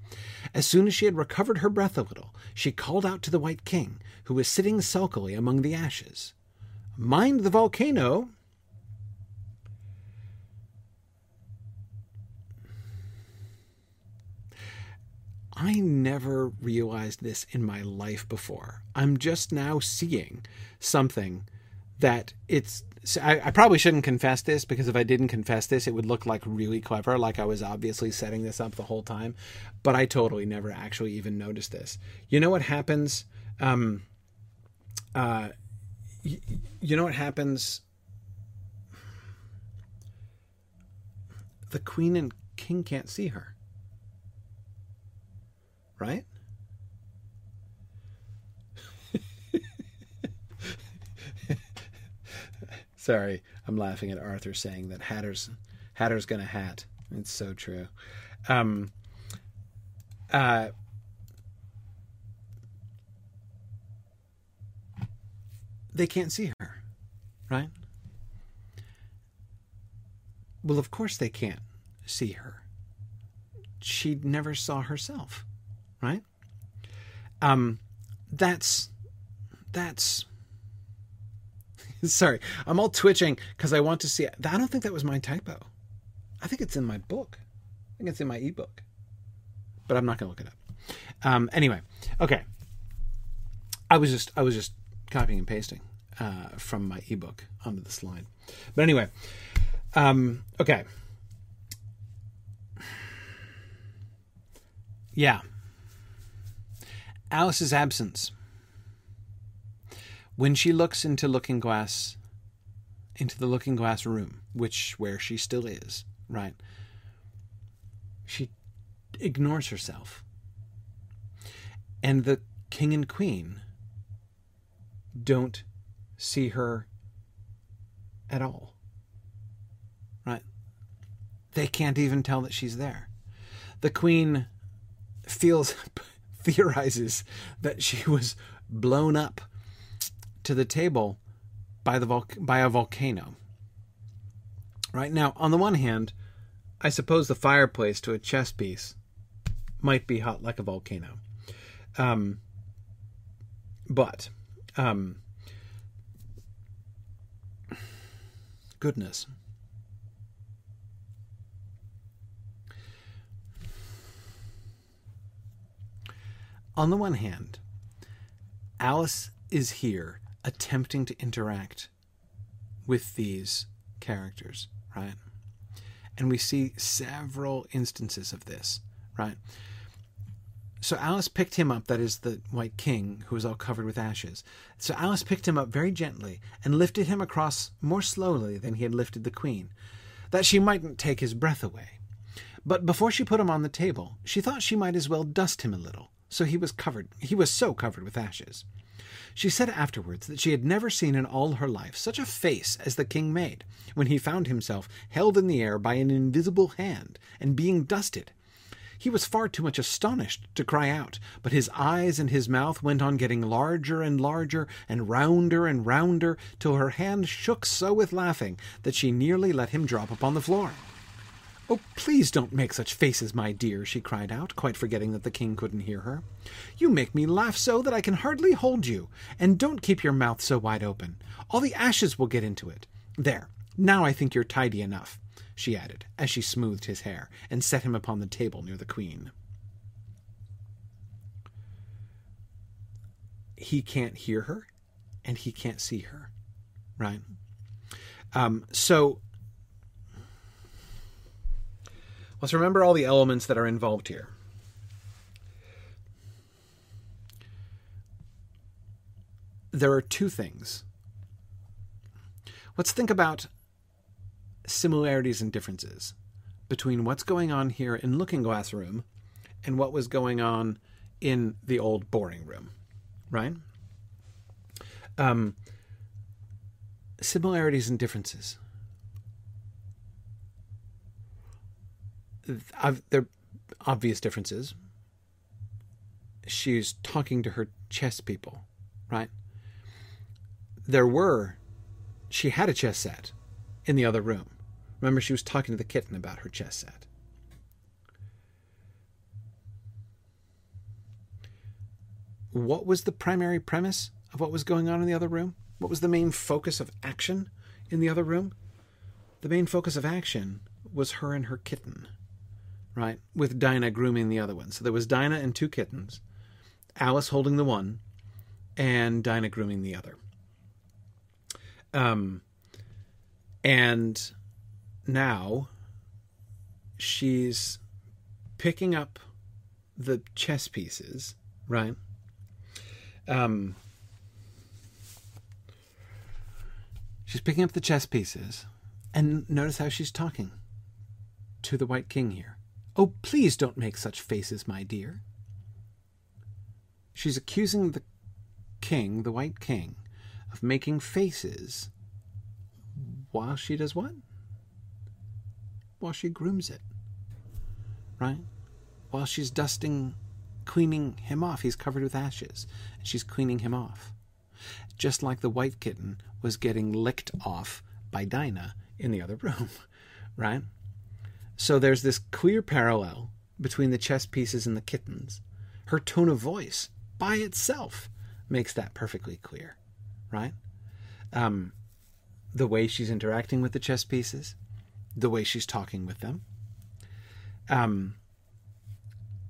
As soon as she had recovered her breath a little, she called out to the White King, who was sitting sulkily among the ashes. Mind the volcano, I never realized this in my life before. I'm just now seeing something that it's. I, I, probably shouldn't confess this because if I didn't confess this, it would look like really clever, like I was obviously setting this up the whole time. But I totally never actually even noticed this. You know what happens? Um, uh, you know what happens? The queen and king can't see her right? Sorry, I'm laughing at Arthur saying that Hatter's Hatter's gonna hat. It's so true. Um, uh, they can't see her, right? Well, of course they can't see her. She never saw herself right? Um, that's that's. Sorry, I'm all twitching because I want to see. I don't think that was my typo. I think it's in my book. I think it's in my ebook, but I'm not going to look it up. Um, anyway, okay. I was just I was just copying and pasting uh, from my ebook onto the slide. But anyway, um, okay. Yeah. Alice's absence. When she looks into looking glass into the looking glass room, which where she still is, right? She ignores herself. And the king and queen don't see her at all. Right? They can't even tell that she's there. The queen feels theorizes that she was blown up to the table by the vol- by a volcano. Right now, on the one hand, I suppose the fireplace to a chess piece might be hot like a volcano. Um, but um, goodness. On the one hand, Alice is here attempting to interact with these characters, right? And we see several instances of this, right? So Alice picked him up, that is the White King, who was all covered with ashes. So Alice picked him up very gently and lifted him across more slowly than he had lifted the Queen, that she mightn't take his breath away. But before she put him on the table, she thought she might as well dust him a little, so he was covered he was so covered with ashes. She said afterwards that she had never seen in all her life such a face as the king made, when he found himself held in the air by an invisible hand and being dusted, he was far too much astonished to cry out, but his eyes and his mouth went on getting larger and larger and rounder and rounder till her hand shook so with laughing that she nearly let him drop upon the floor. Oh, please don't make such faces, my dear, she cried out, quite forgetting that the king couldn't hear her. You make me laugh so that I can hardly hold you, and don't keep your mouth so wide open. All the ashes will get into it. There, now I think you're tidy enough she added, as she smoothed his hair and set him upon the table near the queen. He can't hear her and he can't see her, right? Um, so let's remember all the elements that are involved here. There are two things. Let's think about similarities and differences between what's going on here in Looking Glass Room and what was going on in the old boring room, right? Um, similarities and differences. I've, they're obvious differences. She's talking to her chess people, right? There were, she had a chess set in the other room. Remember, she was talking to the kitten about her chess set. What was the primary premise of what was going on in the other room? What was the main focus of action in the other room? The main focus of action was her and her kitten, right? With Dinah grooming the other one. So there was Dinah and two kittens, Alice holding the one, and Dinah grooming the other. Um, and now she's picking up the chess pieces, right? Um, she's picking up the chess pieces, and notice how she's talking to the White King here. Oh, please don't make such faces, my dear. She's accusing the king, the White King, of making faces while she does what? while she grooms it. Right? While she's dusting, cleaning him off, he's covered with ashes, and she's cleaning him off. Just like the white kitten was getting licked off by Dinah in the other room, right? So there's this clear parallel between the chess pieces and the kittens. Her tone of voice by itself makes that perfectly clear, right? Um, the way she's interacting with the chess pieces, the way she's talking with them. Um,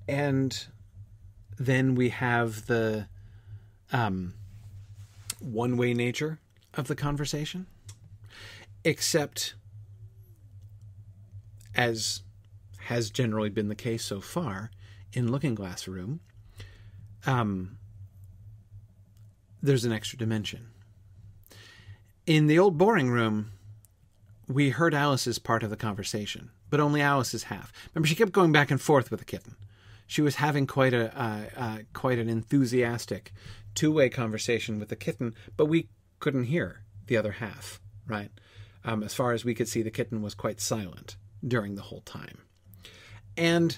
and then we have the um, one way nature of the conversation, except as has generally been the case so far in Looking Glass Room, um, there's an extra dimension. In the old boring room, we heard Alice's part of the conversation, but only Alice's half. Remember, she kept going back and forth with the kitten. She was having quite a uh, uh, quite an enthusiastic two way conversation with the kitten, but we couldn't hear the other half. Right, um, as far as we could see, the kitten was quite silent during the whole time. And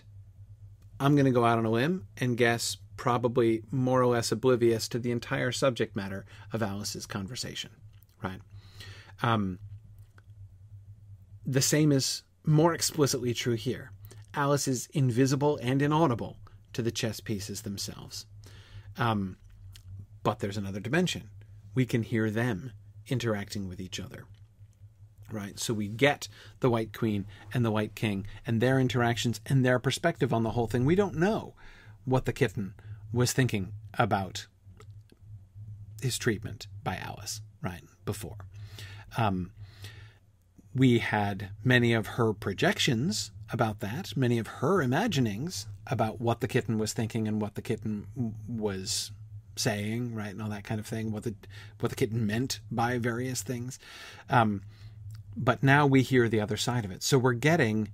I'm going to go out on a limb and guess probably more or less oblivious to the entire subject matter of Alice's conversation. Right. Um, the same is more explicitly true here. Alice is invisible and inaudible to the chess pieces themselves. Um, but there's another dimension. We can hear them interacting with each other. Right? So we get the White Queen and the White King and their interactions and their perspective on the whole thing. We don't know what the kitten was thinking about his treatment by Alice, right? Before. Um, we had many of her projections about that, many of her imaginings about what the kitten was thinking and what the kitten was saying, right, and all that kind of thing, what the what the kitten meant by various things. Um, but now we hear the other side of it, so we're getting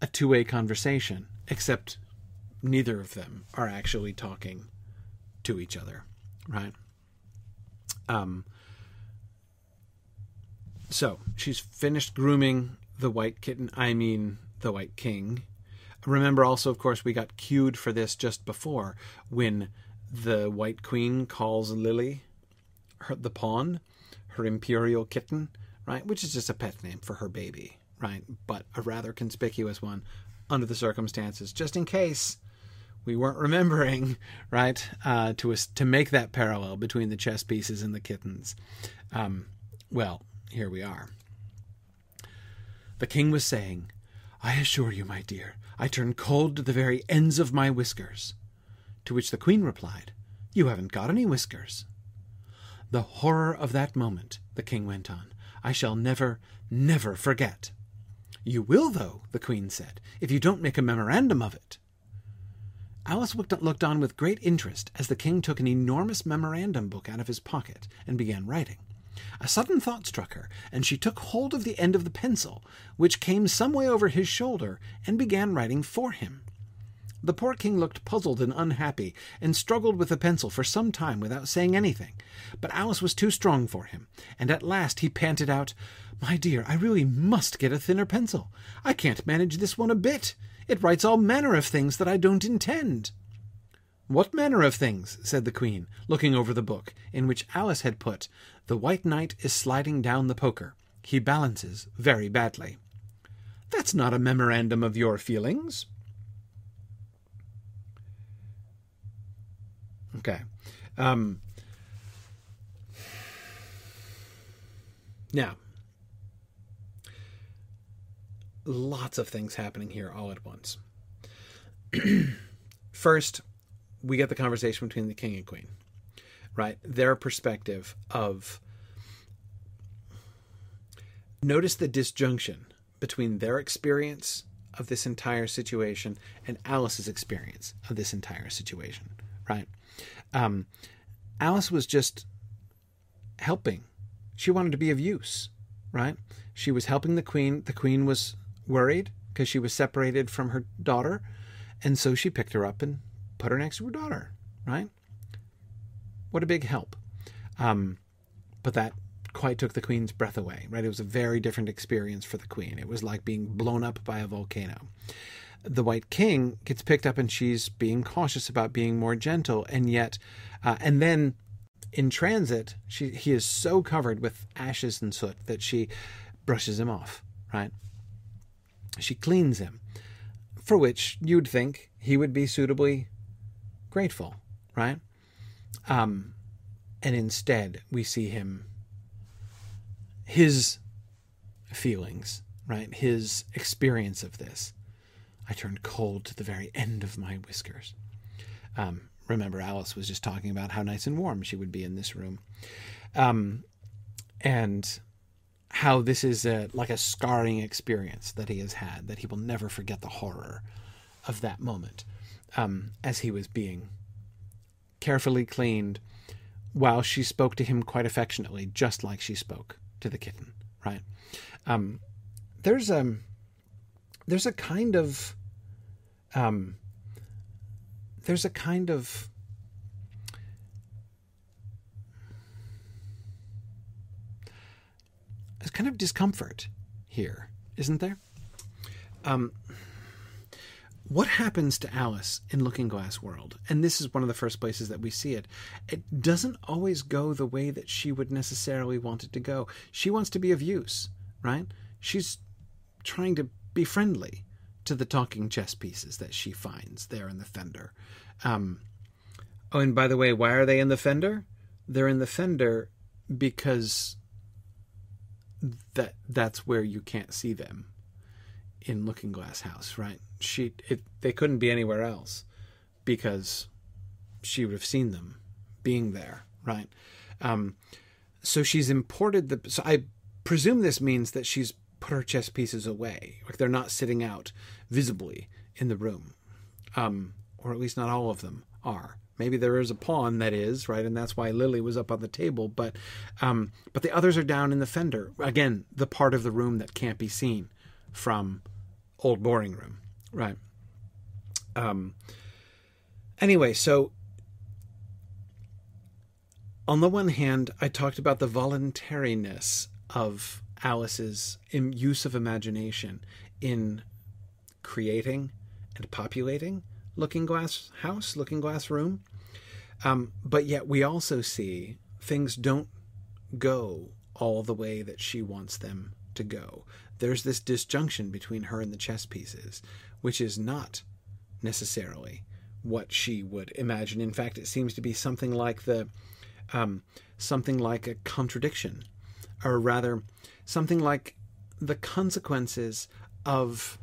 a two way conversation, except neither of them are actually talking to each other, right? Um, so she's finished grooming the white kitten, I mean the white king. Remember also, of course, we got cued for this just before when the white queen calls Lily her, the pawn, her imperial kitten, right? Which is just a pet name for her baby, right? But a rather conspicuous one under the circumstances, just in case we weren't remembering, right? Uh, to to make that parallel between the chess pieces and the kittens. Um, well, here we are. The king was saying, I assure you, my dear, I turn cold to the very ends of my whiskers. To which the queen replied, You haven't got any whiskers. The horror of that moment, the king went on, I shall never, never forget. You will, though, the queen said, if you don't make a memorandum of it. Alice looked on with great interest as the king took an enormous memorandum book out of his pocket and began writing. A sudden thought struck her, and she took hold of the end of the pencil, which came some way over his shoulder, and began writing for him. The poor king looked puzzled and unhappy, and struggled with the pencil for some time without saying anything. But Alice was too strong for him, and at last he panted out, My dear, I really must get a thinner pencil. I can't manage this one a bit. It writes all manner of things that I don't intend. What manner of things? said the queen, looking over the book, in which Alice had put, The white knight is sliding down the poker. He balances very badly. That's not a memorandum of your feelings. Okay. Um, now, lots of things happening here all at once. First, we get the conversation between the king and queen, right? Their perspective of. Notice the disjunction between their experience of this entire situation and Alice's experience of this entire situation, right? Um, Alice was just helping. She wanted to be of use, right? She was helping the queen. The queen was worried because she was separated from her daughter, and so she picked her up and put her next to her daughter, right? What a big help. Um, but that quite took the queen's breath away, right? It was a very different experience for the queen. It was like being blown up by a volcano. The White King gets picked up and she's being cautious about being more gentle, and yet, uh, and then in transit, she he is so covered with ashes and soot that she brushes him off, right? She cleans him, for which you'd think he would be suitably grateful, right? Um, and instead, we see him, his feelings, right? His experience of this. I turned cold to the very end of my whiskers. Um, remember, Alice was just talking about how nice and warm she would be in this room. Um, and how this is a, like a scarring experience that he has had, that he will never forget the horror of that moment um, as he was being carefully cleaned while she spoke to him quite affectionately, just like she spoke to the kitten, right? Um, there's um, there's a kind of um, there's a kind of there's kind of discomfort here, isn't there? Um, what happens to Alice in Looking Glass World? And this is one of the first places that we see it. It doesn't always go the way that she would necessarily want it to go. She wants to be of use, right? She's trying to be friendly to the talking chess pieces that she finds there in the fender. Um, oh, and by the way, why are they in the fender? They're in the fender because that that's where you can't see them in Looking Glass House, right? She it, they couldn't be anywhere else because she would have seen them being there, right? Um, so she's imported the. So I presume this means that she's put her chess pieces away, like they're not sitting out visibly in the room, um, or at least not all of them are. Maybe there is a pawn that is right, and that's why Lily was up on the table. But, um, but the others are down in the fender. Again, the part of the room that can't be seen from old boring room, right? Um. Anyway, so on the one hand, I talked about the voluntariness of Alice's use of imagination in creating and populating Looking Glass House, Looking Glass Room. Um, but yet we also see things don't go all the way that she wants them to go. There's this disjunction between her and the chess pieces, which is not necessarily what she would imagine. In fact, it seems to be something like the um, something like a contradiction, or rather, something like the consequences of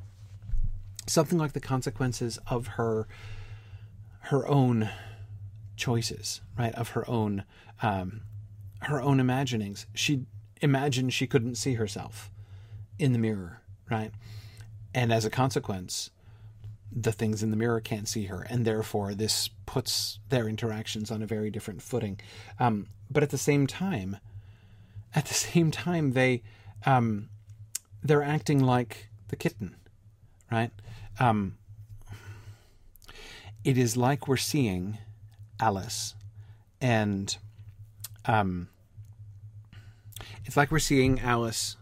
something like the consequences of her her own choices, right? Of her own um, her own imaginings. She imagined she couldn't see herself in the mirror, right? And as a consequence, the things in the mirror can't see her, and therefore this puts their interactions on a very different footing. Um, but at the same time, at the same time, they um, they're acting like the kitten, right? Um, it is like we're seeing Alice, and um, it's like we're seeing Alice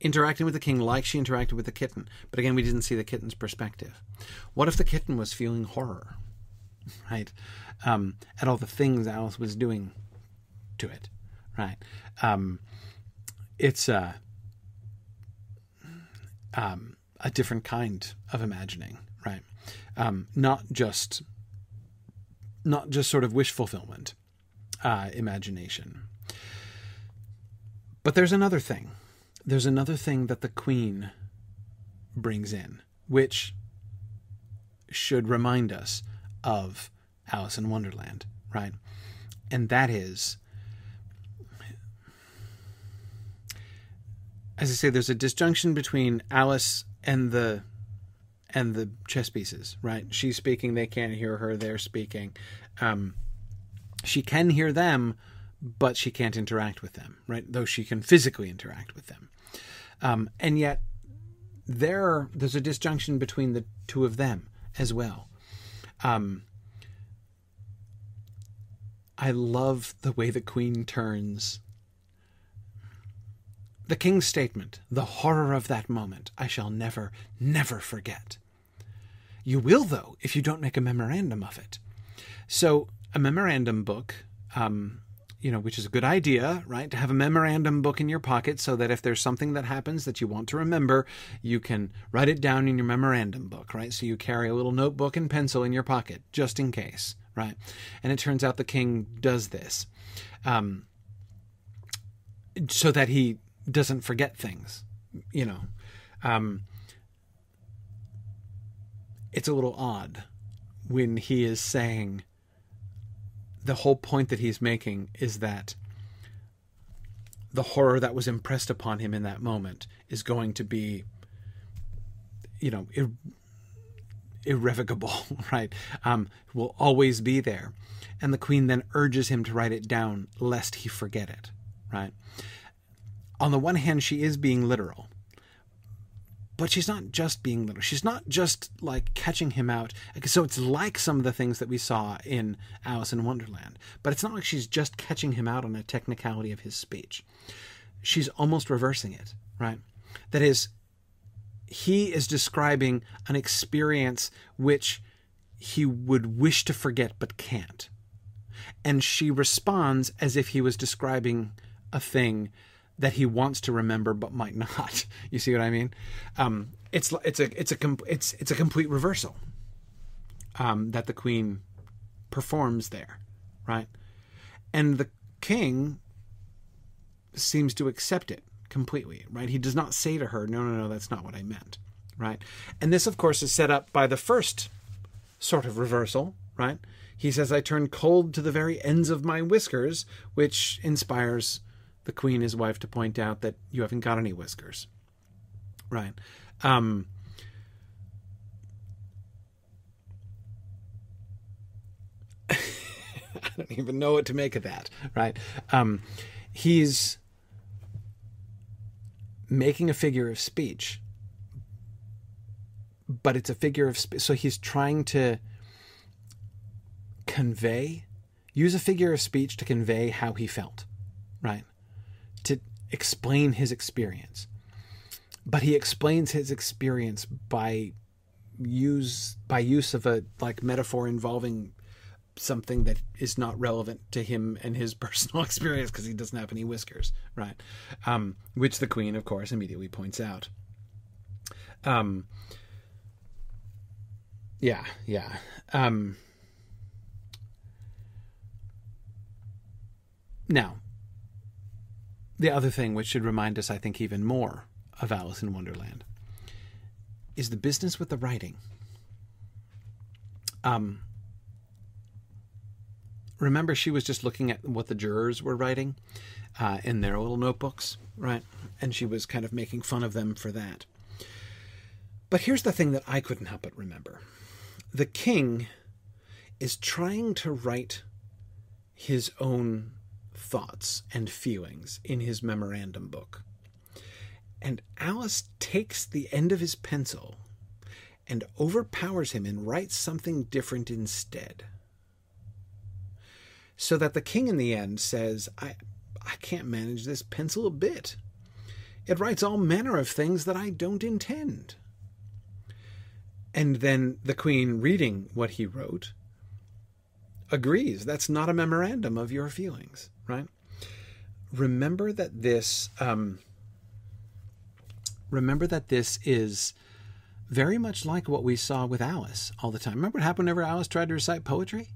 interacting with the king like she interacted with the kitten. But again, we didn't see the kitten's perspective. What if the kitten was feeling horror, right, um, at all the things Alice was doing to it, right? Um, it's a um, a different kind of imagining, right? Um, not just not just sort of wish fulfillment, uh, imagination. But there's another thing. There's another thing that the Queen brings in, which should remind us of Alice in Wonderland, right? And that is, as I say, there's a disjunction between Alice and the and the chess pieces, right? She's speaking, they can't hear her, they're speaking. Um, she can hear them, but she can't interact with them, right? Though she can physically interact with them. Um, and yet, there, there's a disjunction between the two of them as well. Um, I love the way the queen turns the king's statement, the horror of that moment, I shall never, never forget. You will, though, if you don't make a memorandum of it. So, a memorandum book, um, you know, which is a good idea, right? To have a memorandum book in your pocket so that if there's something that happens that you want to remember, you can write it down in your memorandum book, right? So you carry a little notebook and pencil in your pocket just in case, right? And it turns out the king does this. Um, so that he doesn't forget things, you know. Um, it's a little odd when he is saying the whole point that he's making is that the horror that was impressed upon him in that moment is going to be you know ir- irrevocable right? Um, will always be there. And the queen then urges him to write it down lest he forget it right on the one hand she is being literal but she's not just being literal. She's not just like catching him out. So it's like some of the things that we saw in Alice in Wonderland, but it's not like she's just catching him out on a technicality of his speech. She's almost reversing it, right? That is, he is describing an experience which he would wish to forget but can't. And she responds as if he was describing a thing that he wants to remember but might not. You see what I mean? Um, it's it's a it's a it's it's a complete reversal um, that the queen performs there, right? And the king seems to accept it completely, right? He does not say to her, "No, no, no, that's not what I meant," right? And this, of course, is set up by the first sort of reversal, right? He says, "I turn cold to the very ends of my whiskers," which inspires the queen, his wife, to point out that you haven't got any whiskers. Right. Um, I don't even know what to make of that. Right. Um, he's making a figure of speech, but it's a figure of speech. So he's trying to convey, use a figure of speech to convey how he felt. Right explain his experience. But he explains his experience by use by use of a like metaphor involving something that is not relevant to him and his personal experience because he doesn't have any whiskers, right? Um, which the queen, of course, immediately points out. Um, yeah, yeah. Um, now, the other thing which should remind us, I think, even more of Alice in Wonderland is the business with the writing. Um, remember, she was just looking at what the jurors were writing uh, in their little notebooks, right? And she was kind of making fun of them for that. But here's the thing that I couldn't help but remember the king is trying to write his own thoughts and feelings in his memorandum book. And Alice takes the end of his pencil and overpowers him and writes something different instead. So that the king in the end says, I, I can't manage this pencil a bit. It writes all manner of things that I don't intend. And then the queen, reading what he wrote, agrees that's not a memorandum of your feelings right? Remember that this um, remember that this is very much like what we saw with Alice all the time. Remember what happened whenever Alice tried to recite poetry?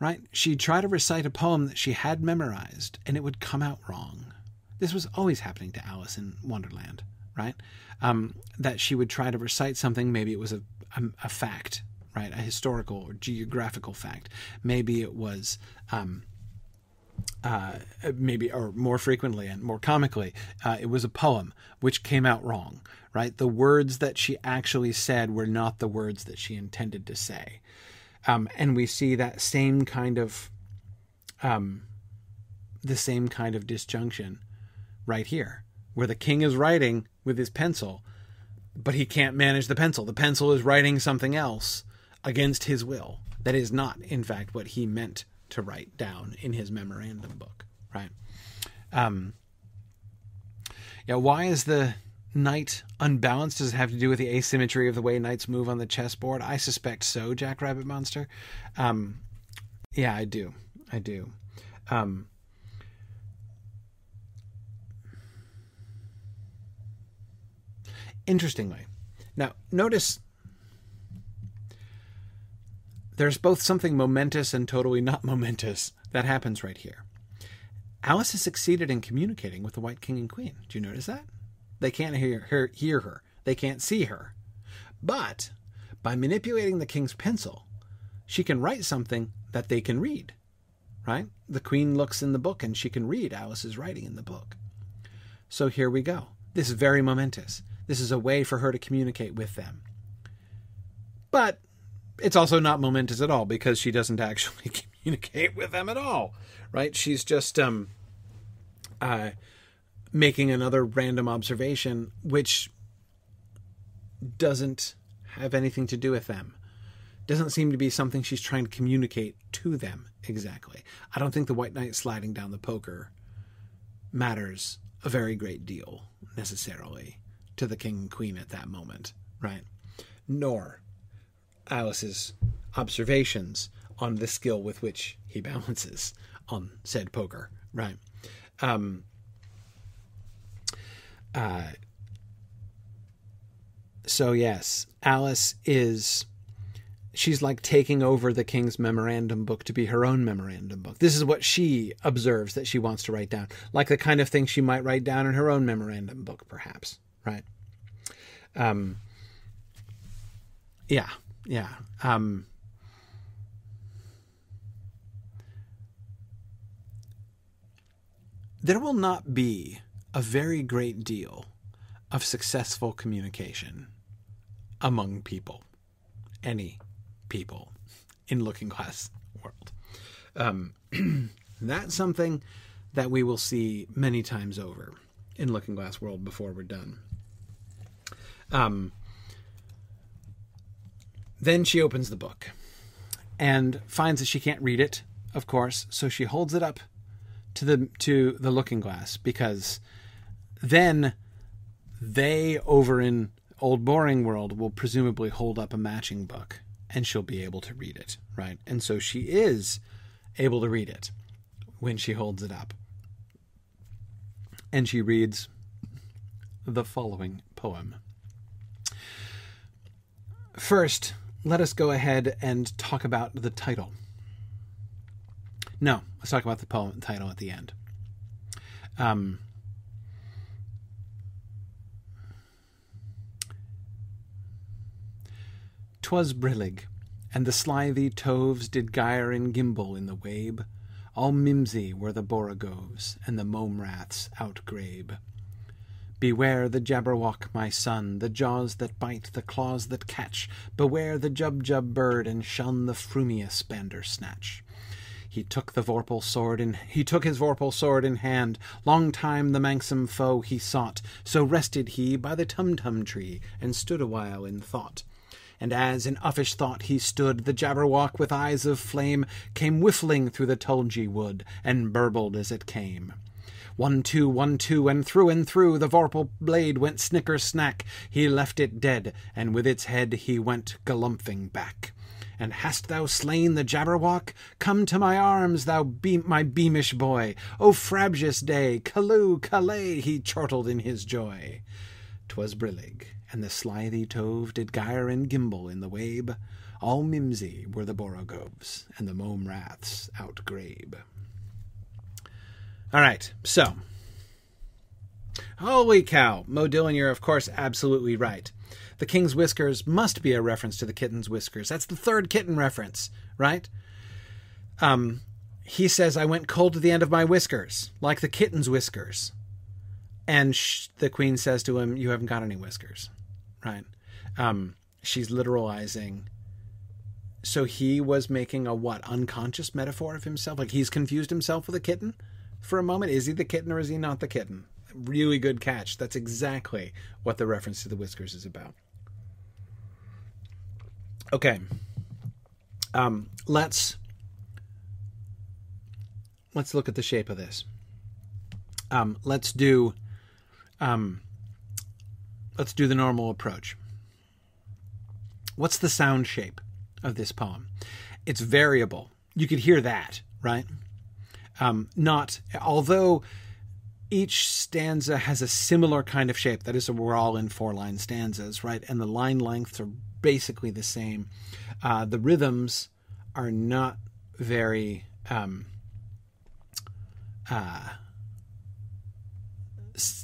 Right? She'd try to recite a poem that she had memorized and it would come out wrong. This was always happening to Alice in Wonderland, right? Um, that she would try to recite something, maybe it was a, a, a, fact, right? A historical or geographical fact. Maybe it was um, uh, maybe or more frequently and more comically, uh, it was a poem which came out wrong. Right, the words that she actually said were not the words that she intended to say, um, and we see that same kind of, um, the same kind of disjunction, right here, where the king is writing with his pencil, but he can't manage the pencil. The pencil is writing something else against his will. That is not, in fact, what he meant to write down in his memorandum book, right? Um, yeah, why is the knight unbalanced? Does it have to do with the asymmetry of the way knights move on the chessboard? I suspect so, Jack Rabbit Monster. Um, yeah, I do. I do. Um, interestingly, now notice there's both something momentous and totally not momentous that happens right here. Alice has succeeded in communicating with the White King and Queen. Do you notice that? They can't hear her, hear her. They can't see her. But by manipulating the king's pencil, she can write something that they can read. Right? The queen looks in the book and she can read Alice's writing in the book. So here we go. This is very momentous. This is a way for her to communicate with them. But it's also not momentous at all because she doesn't actually communicate with them at all, right? She's just um, uh, making another random observation, which doesn't have anything to do with them. Doesn't seem to be something she's trying to communicate to them exactly. I don't think the White Knight sliding down the poker matters a very great deal necessarily to the king and queen at that moment, right? Nor Alice's observations on the skill with which he balances on said poker, right? Um, uh, so yes, Alice is she's like taking over the king's memorandum book to be her own memorandum book. This is what she observes that she wants to write down, like the kind of thing she might write down in her own memorandum book, perhaps. Right? Um. Yeah, yeah. Um. There will not be a very great deal of successful communication among people, any people in Looking Glass world. Um, that's something that we will see many times over in Looking Glass world before we're done. Um, then she opens the book and finds that she can't read it, of course, so she holds it up to the to the looking glass because then they over in old boring world will presumably hold up a matching book and she'll be able to read it, right? And so she is able to read it when she holds it up. And she reads the following poem. First, let us go ahead and talk about the title. No, let's talk about the poem title at the end. Um, Twas brillig, and the slithy toves did gyre and gimble in the wabe. All mimsy were the borogoves, and the mome raths outgrabe. Beware the Jabberwock, my son, the jaws that bite, the claws that catch. Beware the Jubjub bird, and shun the frumious Bandersnatch. He took the vorpal sword in he took his vorpal sword in hand. Long time the manxome foe he sought. So rested he by the tumtum tree, and stood awhile in thought. And as in uffish thought he stood, the Jabberwock with eyes of flame came whiffling through the tulgey wood, and burbled as it came. One, two, one, two, and through and through the vorpal blade went snicker snack. He left it dead, and with its head he went galumphing back. And hast thou slain the Jabberwock? Come to my arms, thou be- my beamish boy. O frabjous day, Callooh, Callay, he chortled in his joy. 'Twas brillig, and the slithy tove did gyre and gimble in the wabe. All mimsy were the borogoves, and the mome raths outgrabe. All right, so. Holy cow. Mo Dillon, you're of course absolutely right. The king's whiskers must be a reference to the kitten's whiskers. That's the third kitten reference, right? Um, he says, I went cold to the end of my whiskers, like the kitten's whiskers. And sh- the queen says to him, You haven't got any whiskers, right? Um, she's literalizing. So he was making a what? Unconscious metaphor of himself? Like he's confused himself with a kitten for a moment. Is he the kitten or is he not the kitten? Really good catch. That's exactly what the reference to the whiskers is about. Okay. Um, let's let's look at the shape of this. Um, let's do um, let's do the normal approach. What's the sound shape of this poem? It's variable. You could hear that, right? Um, not although each stanza has a similar kind of shape. That is, we're all in four line stanzas, right? And the line lengths are basically the same. Uh, the rhythms are not very um, uh,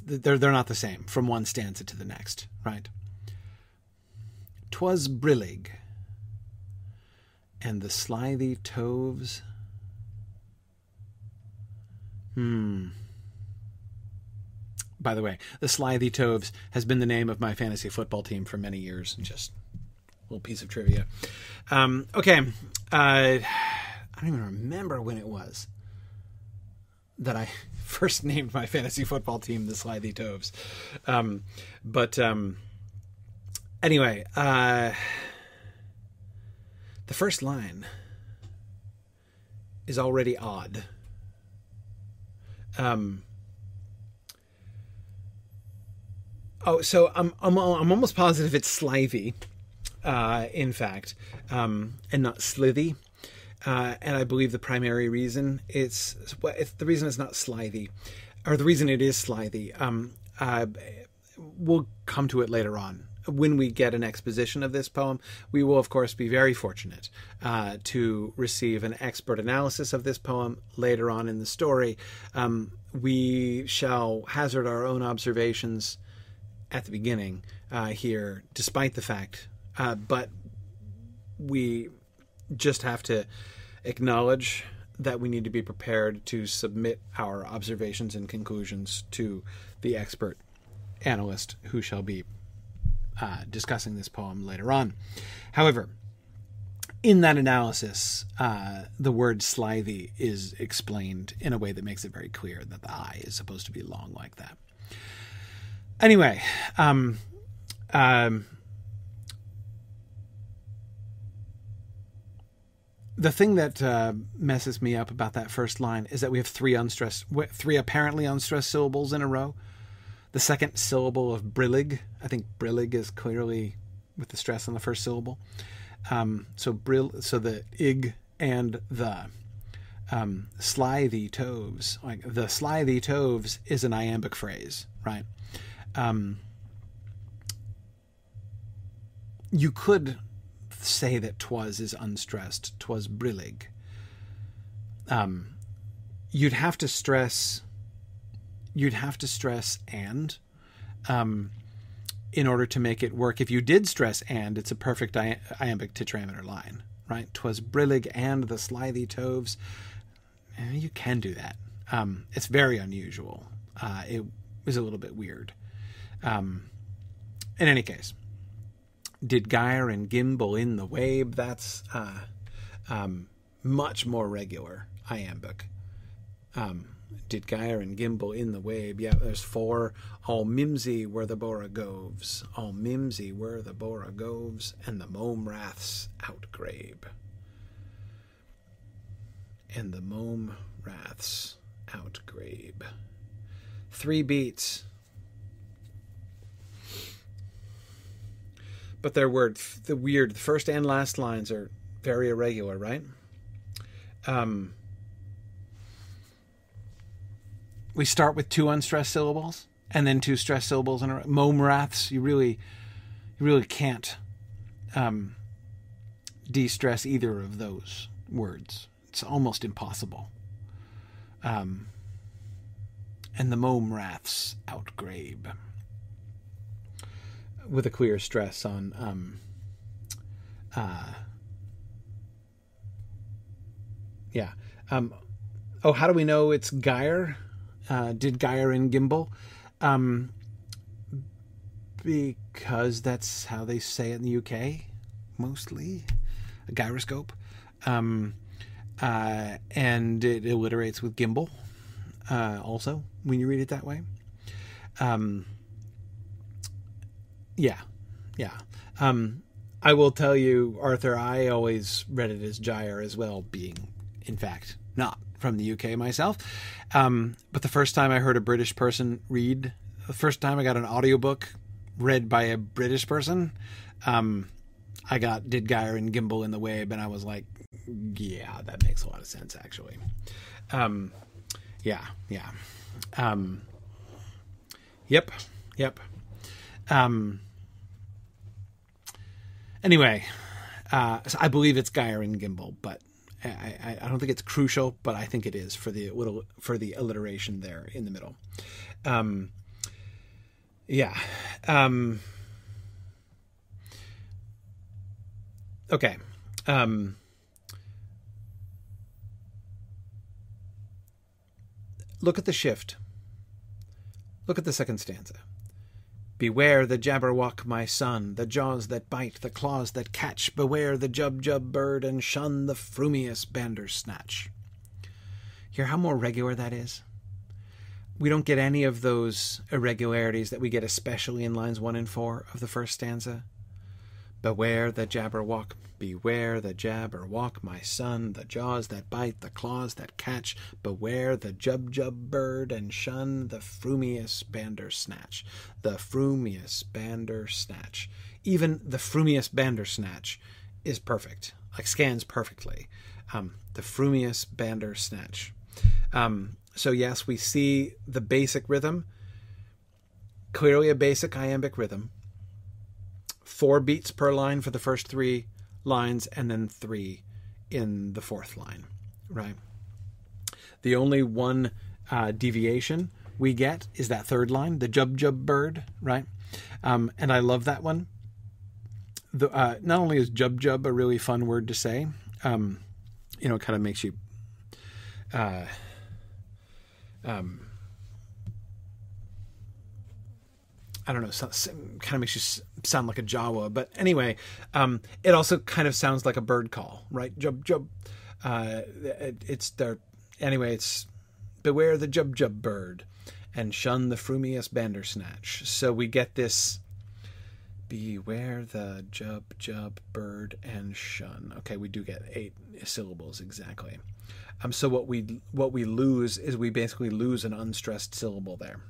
they're they're not the same from one stanza to the next, right? Twas brillig, and the slithy toves. Hmm. By the way, the Slithy Toves has been the name of my fantasy football team for many years. Just a little piece of trivia. Um, okay, uh, I don't even remember when it was that I first named my fantasy football team the Slithy Toves. Um, but um, anyway, uh, the first line is already odd. Um, oh, so I'm I'm I'm almost positive it's slithy, uh, in fact, um, and not slithy. Uh, and I believe the primary reason it's, it's the reason it's not slithy, or the reason it is slithy. Um, uh, we'll come to it later on when we get an exposition of this poem, we will, of course, be very fortunate uh, to receive an expert analysis of this poem later on in the story. Um, we shall hazard our own observations at the beginning uh, here, despite the fact, uh, but we just have to acknowledge that we need to be prepared to submit our observations and conclusions to the expert analyst who shall be uh, discussing this poem later on. However, in that analysis, uh, the word slithy is explained in a way that makes it very clear that the I is supposed to be long like that. Anyway, um, um, the thing that uh, messes me up about that first line is that we have three unstressed, three apparently unstressed syllables in a row. The second syllable of brillig, I think brillig is clearly with the stress on the first syllable. Um, so brill, so the ig and the um, slithy toves, like the slithy toves, is an iambic phrase, right? Um, you could say that twas is unstressed, twas brillig. Um, you'd have to stress, you'd have to stress and, um, in order to make it work. If you did stress and, it's a perfect iambic tetrameter line, right? Twas brillig and the slithy toves. Eh, you can do that. Um, it's very unusual. Uh, it was a little bit weird. Um, in any case, did gyre and gimble in the wabe? That's uh, um, much more regular iambic. Um, did gyre and gimble in the wabe? Yeah, there's four. All mimsy were the borogoves, all mimsy were the borogoves, and the mome raths outgrabe. And the mome raths outgrabe. Three beats but their word the weird the first and last lines are very irregular right um, we start with two unstressed syllables and then two stressed syllables and momraths you really you really can't um, de-stress either of those words it's almost impossible um, and the momraths outgrabe with a clear stress on um, uh, yeah. Um, oh, how do we know it's Gyre? Uh, did Gyre and Gimble? Um, because that's how they say it in the UK, mostly a gyroscope. Um, uh, and it alliterates with Gimble uh, also when you read it that way. Um, yeah, yeah. Um, I will tell you, Arthur, I always read it as Gyre as well, being, in fact, not from the UK myself. Um, but the first time I heard a British person read, the first time I got an audiobook read by a British person, um, I got Did Gyre and Gimble in the Wabe, and I was like, yeah, that makes a lot of sense, actually. Um, yeah, yeah. Um, yep, yep. Um, Anyway, uh, so I believe it's Gyre and Gimble, but I, I, don't think it's crucial, but I think it is for the little for the alliteration there in the middle. Um, Yeah. Um, okay. Um, look at the shift. Look at the second stanza. Beware the Jabberwock, my son, the jaws that bite, the claws that catch. Beware the Jubjub bird, and shun the frumious Bandersnatch. Hear how more regular that is? We don't get any of those irregularities that we get especially in lines 1 and 4 of the first stanza. Beware the Jabberwock, beware the Jabberwock, my son, the jaws that bite, the claws that catch. Beware the Jubjub bird, and shun the frumious Bandersnatch. The frumious Bandersnatch. Even the frumious Bandersnatch is perfect, like scans perfectly. Um, the frumious Bandersnatch. Um, so, yes, we see the basic rhythm, clearly a basic iambic rhythm four beats per line for the first three lines and then three in the fourth line, right? The only one uh, deviation we get is that third line, the jub jub bird, right? Um, and I love that one. The, uh, not only is jub jub a really fun word to say, um, you know, it kind of makes you, uh, um, I don't know, kind of makes you sound like a Jawa. But anyway, um, it also kind of sounds like a bird call, right? Jub jub. Uh, it, it's there. Anyway, it's beware the jub jub bird, and shun the frumious bandersnatch. So we get this. Beware the jub jub bird and shun. Okay, we do get eight syllables exactly. Um, so what we what we lose is we basically lose an unstressed syllable there.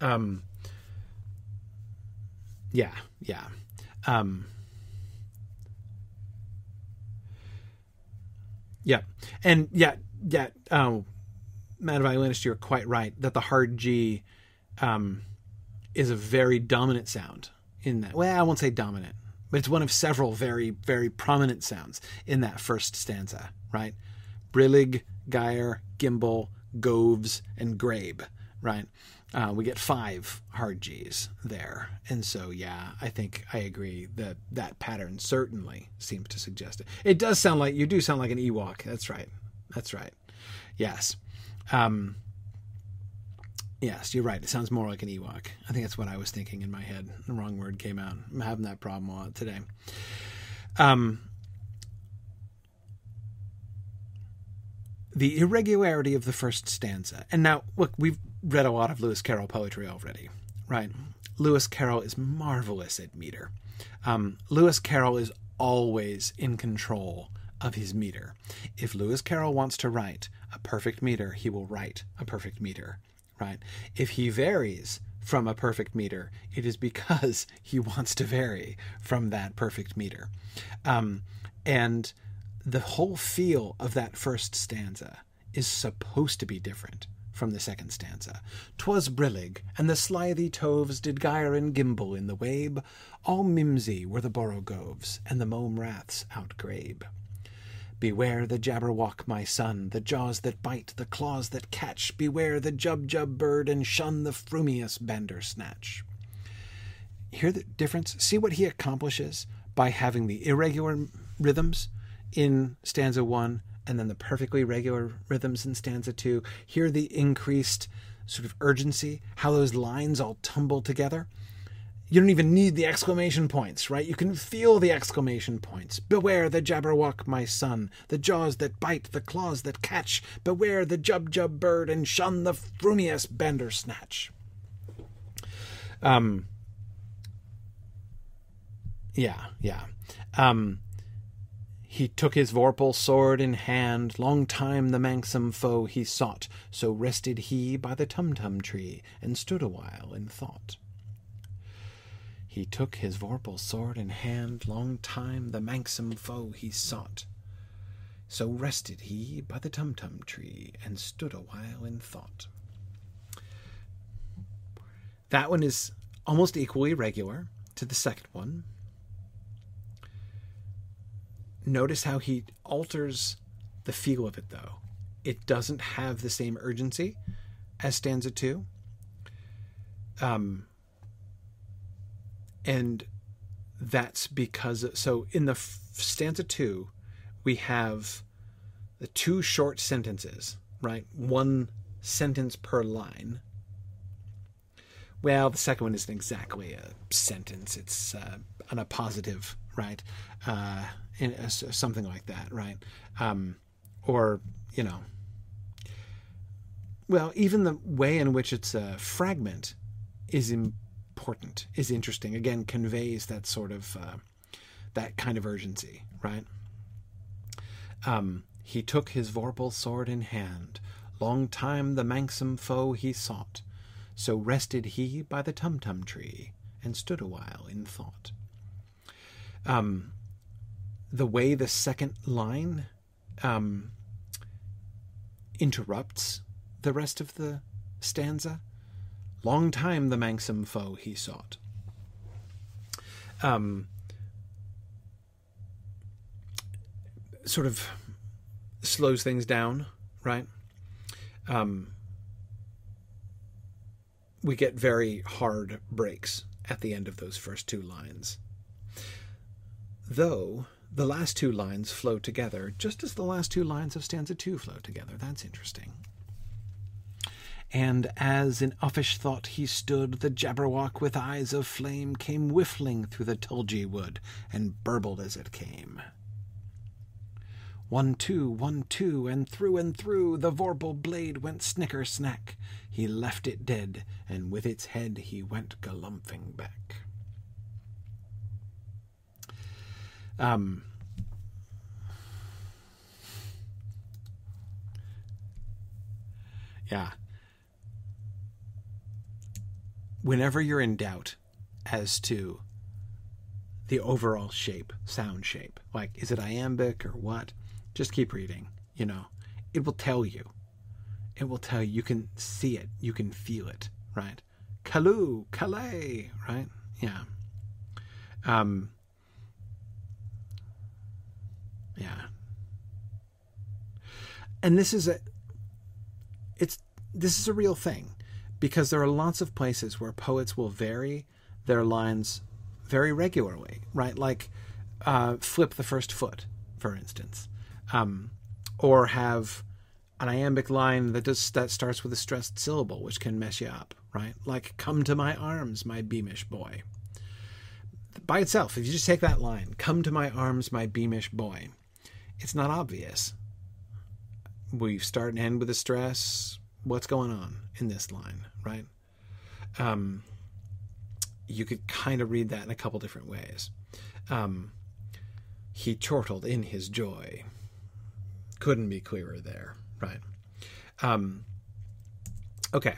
Um, yeah, yeah. Um, yeah, and yeah, yeah. Um, Mad Violinist, you're quite right that the hard G um, is a very dominant sound in that. Well, I won't say dominant, but it's one of several very, very prominent sounds in that first stanza, right? Brillig, Gyre, Gimble, Goves, and Grabe, right? Uh, we get five hard G's there. And so, yeah, I think I agree that that pattern certainly seems to suggest it. It does sound like you do sound like an Ewok. That's right. That's right. Yes. Um, yes, you're right. It sounds more like an Ewok. I think that's what I was thinking in my head. The wrong word came out. I'm having that problem a lot today. Um, the irregularity of the first stanza. And now, look, we've read a lot of Lewis Carroll poetry already, right? Lewis Carroll is marvelous at meter. Um, Lewis Carroll is always in control of his meter. If Lewis Carroll wants to write a perfect meter, he will write a perfect meter, right? If he varies from a perfect meter, it is because he wants to vary from that perfect meter. Um, and the whole feel of that first stanza is supposed to be different from the second stanza. Twas brillig, and the slithy toves did gyre and gimble in the wabe, all mimsy were the borogoves, and the mome raths outgrabe. Beware the jabberwock, my son, the jaws that bite, the claws that catch, beware the jub-jub bird, and shun the frumious bandersnatch. Hear the difference? See what he accomplishes by having the irregular rhythms in stanza one and then the perfectly regular rhythms in stanza two. Hear the increased sort of urgency, how those lines all tumble together. You don't even need the exclamation points, right? You can feel the exclamation points. Beware the Jabberwock, my son, the jaws that bite, the claws that catch. Beware the Jub-Jub bird, and shun the frumious Bandersnatch. Um. Yeah, yeah. Um. He took his vorpal sword in hand, long time the manxome foe he sought, so rested he by the tumtum tree, and stood awhile in thought. He took his vorpal sword in hand, long time the manxome foe he sought, so rested he by the tumtum tree, and stood awhile in thought. That one is almost equally regular to the second one, Notice how he alters the feel of it, though. It doesn't have the same urgency as stanza two. Um, and that's because so in the f- stanza two, we have the two short sentences, right? One sentence per line. Well, the second one isn't exactly a sentence; it's uh, an appositive, right? Uh, something like that, right? Um, or you know, well, even the way in which it's a fragment is important, is interesting. Again, conveys that sort of uh, that kind of urgency, right? Um, he took his vorpal sword in hand. Long time the manxome foe he sought. So rested he by the tumtum tree, and stood awhile in thought. Um, the way the second line um, interrupts the rest of the stanza. Long time the manxome foe he sought. Um, sort of slows things down, right? Um, we get very hard breaks at the end of those first two lines. Though the last two lines flow together, just as the last two lines of stanza two flow together. That's interesting. And as in uffish thought he stood, the Jabberwock with eyes of flame came whiffling through the tulgey wood, and burbled as it came. One, two, one, two, and through and through the vorpal blade went snicker snack. He left it dead, and with its head he went galumphing back. Um, yeah. Whenever you're in doubt as to the overall shape, sound shape, like is it iambic or what, just keep reading. You know, it will tell you. It will tell you. You can see it. You can feel it. Right? Callooh, Callay. Right? Yeah. Um. Yeah. And this is a. It's this is a real thing, because there are lots of places where poets will vary their lines very regularly, right? Like uh, flip the first foot, for instance um, or have an iambic line that does that starts with a stressed syllable, which can mess you up, right? Like "Come to my arms, my beamish boy." By itself, if you just take that line, "Come to my arms, my beamish boy," it's not obvious. We start and end with a stress. What's going on in this line, right? Um, you could kind of read that in a couple different ways. Um, he chortled in his joy couldn't be clearer there, right? Um, okay.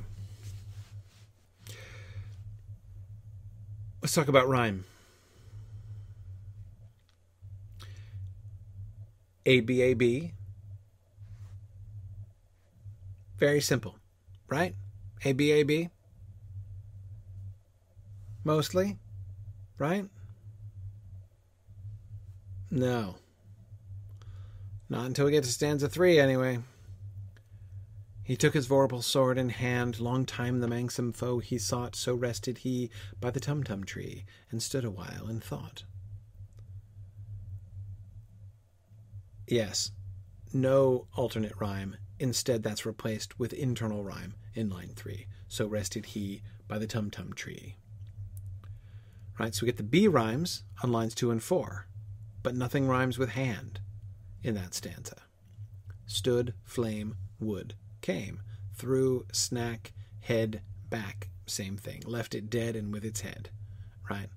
Let's talk about rhyme. A B A B. Very simple, right? A B A B. Mostly, right? No. Not until we get to stanza three, anyway. He took his vorpal sword in hand, long time the manxome foe he sought, so rested he by the tumtum tree, and stood awhile in thought. Yes, no alternate rhyme. Instead, that's replaced with internal rhyme in line three. So rested he by the tum tum tree. Right, so we get the B rhymes on lines two and four, but nothing rhymes with hand in that stanza. Stood, flame, wood, came, through, snack, head, back, same thing. Left it dead and with its head, right?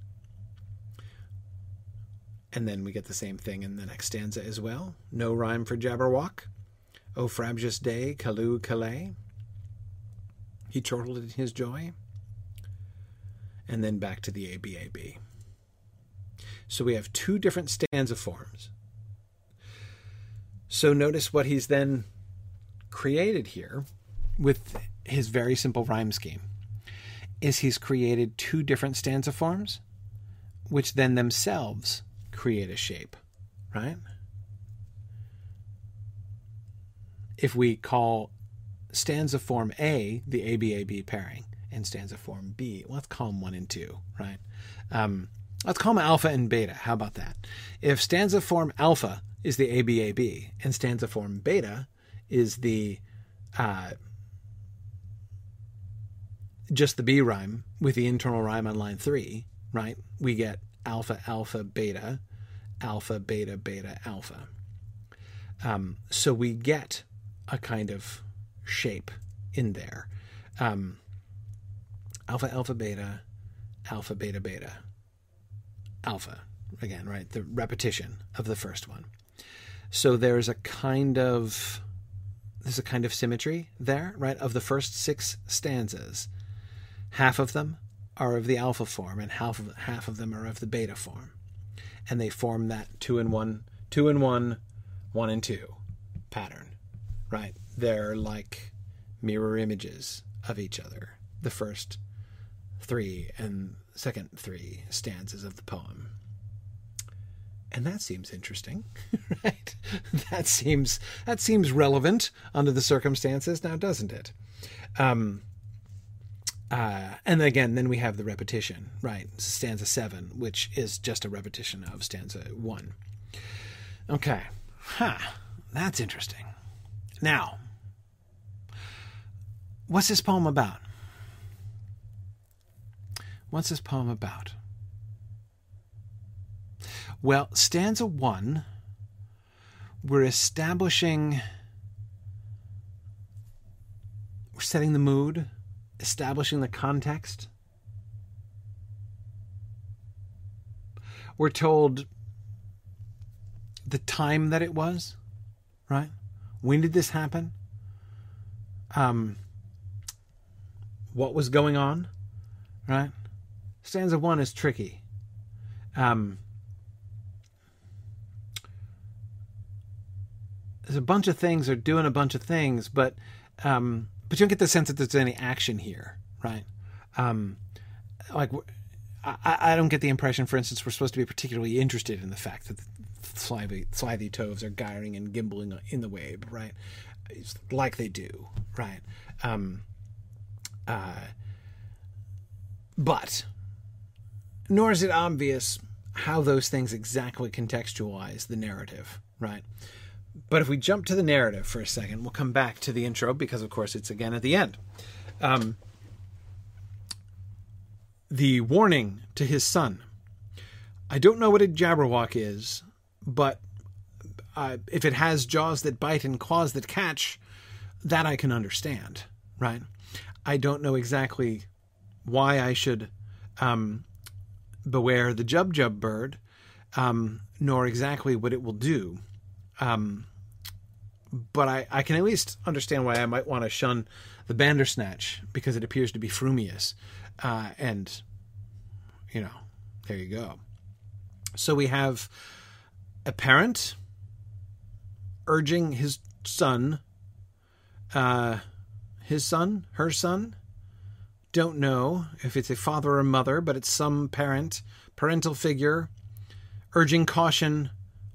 And then we get the same thing in the next stanza as well. No rhyme for Jabberwock. O frabjous day, Callooh Callay. He chortled in his joy. And then back to the ABAB. So we have two different stanza forms so notice what he's then created here with his very simple rhyme scheme is he's created two different stanza forms which then themselves create a shape, right? If we call stanza form A the ABAB pairing and stanza form B. Let's call them one and two, right? Um, let's call them alpha and beta. How about that? If stanza form alpha is the ABAB and stanza form beta is the uh, just the B rhyme with the internal rhyme on line three, right? We get alpha, alpha, beta, alpha, beta, beta, alpha. Um, so we get a kind of shape in there. Um, alpha, alpha, beta, alpha, beta, beta, alpha. Again, right? The repetition of the first one. So there's a kind of there's a kind of symmetry there, right? Of the first six stanzas, half of them are of the alpha form, and half of half of them are of the beta form, and they form that two and one, two and one, one and two pattern, right? They're like mirror images of each other. The first three and second three stanzas of the poem. And that seems interesting, right? That seems that seems relevant under the circumstances now, doesn't it? Um, uh, and again, then we have the repetition, right? Stanza seven, which is just a repetition of stanza one. Okay, huh? That's interesting. Now, what's this poem about? What's this poem about? Well, stanza one, we're establishing, we're setting the mood, establishing the context. We're told the time that it was, right? When did this happen? Um, what was going on, right? Stanza one is tricky. Um, there's a bunch of things are doing a bunch of things, but um, but you don't get the sense that there's any action here, right? Um, like I, I don't get the impression, for instance, we're supposed to be particularly interested in the fact that the slithy, slithy toves are gyring and gimbling in the wave, right? It's like they do, right? Um, uh, but nor is it obvious how those things exactly contextualize the narrative, right? But if we jump to the narrative for a second, we'll come back to the intro because, of course, it's again at the end. Um, the warning to his son. I don't know what a Jabberwock is, but uh, if it has jaws that bite and claws that catch, that I can understand, right? I don't know exactly why I should um, beware the Jubjub bird, um, nor exactly what it will do. Um, but I, I can at least understand why I might want to shun the Bandersnatch because it appears to be frumious. Uh, and, you know, there you go. So we have a parent urging his son, uh, his son, her son, don't know if it's a father or mother, but it's some parent, parental figure, urging caution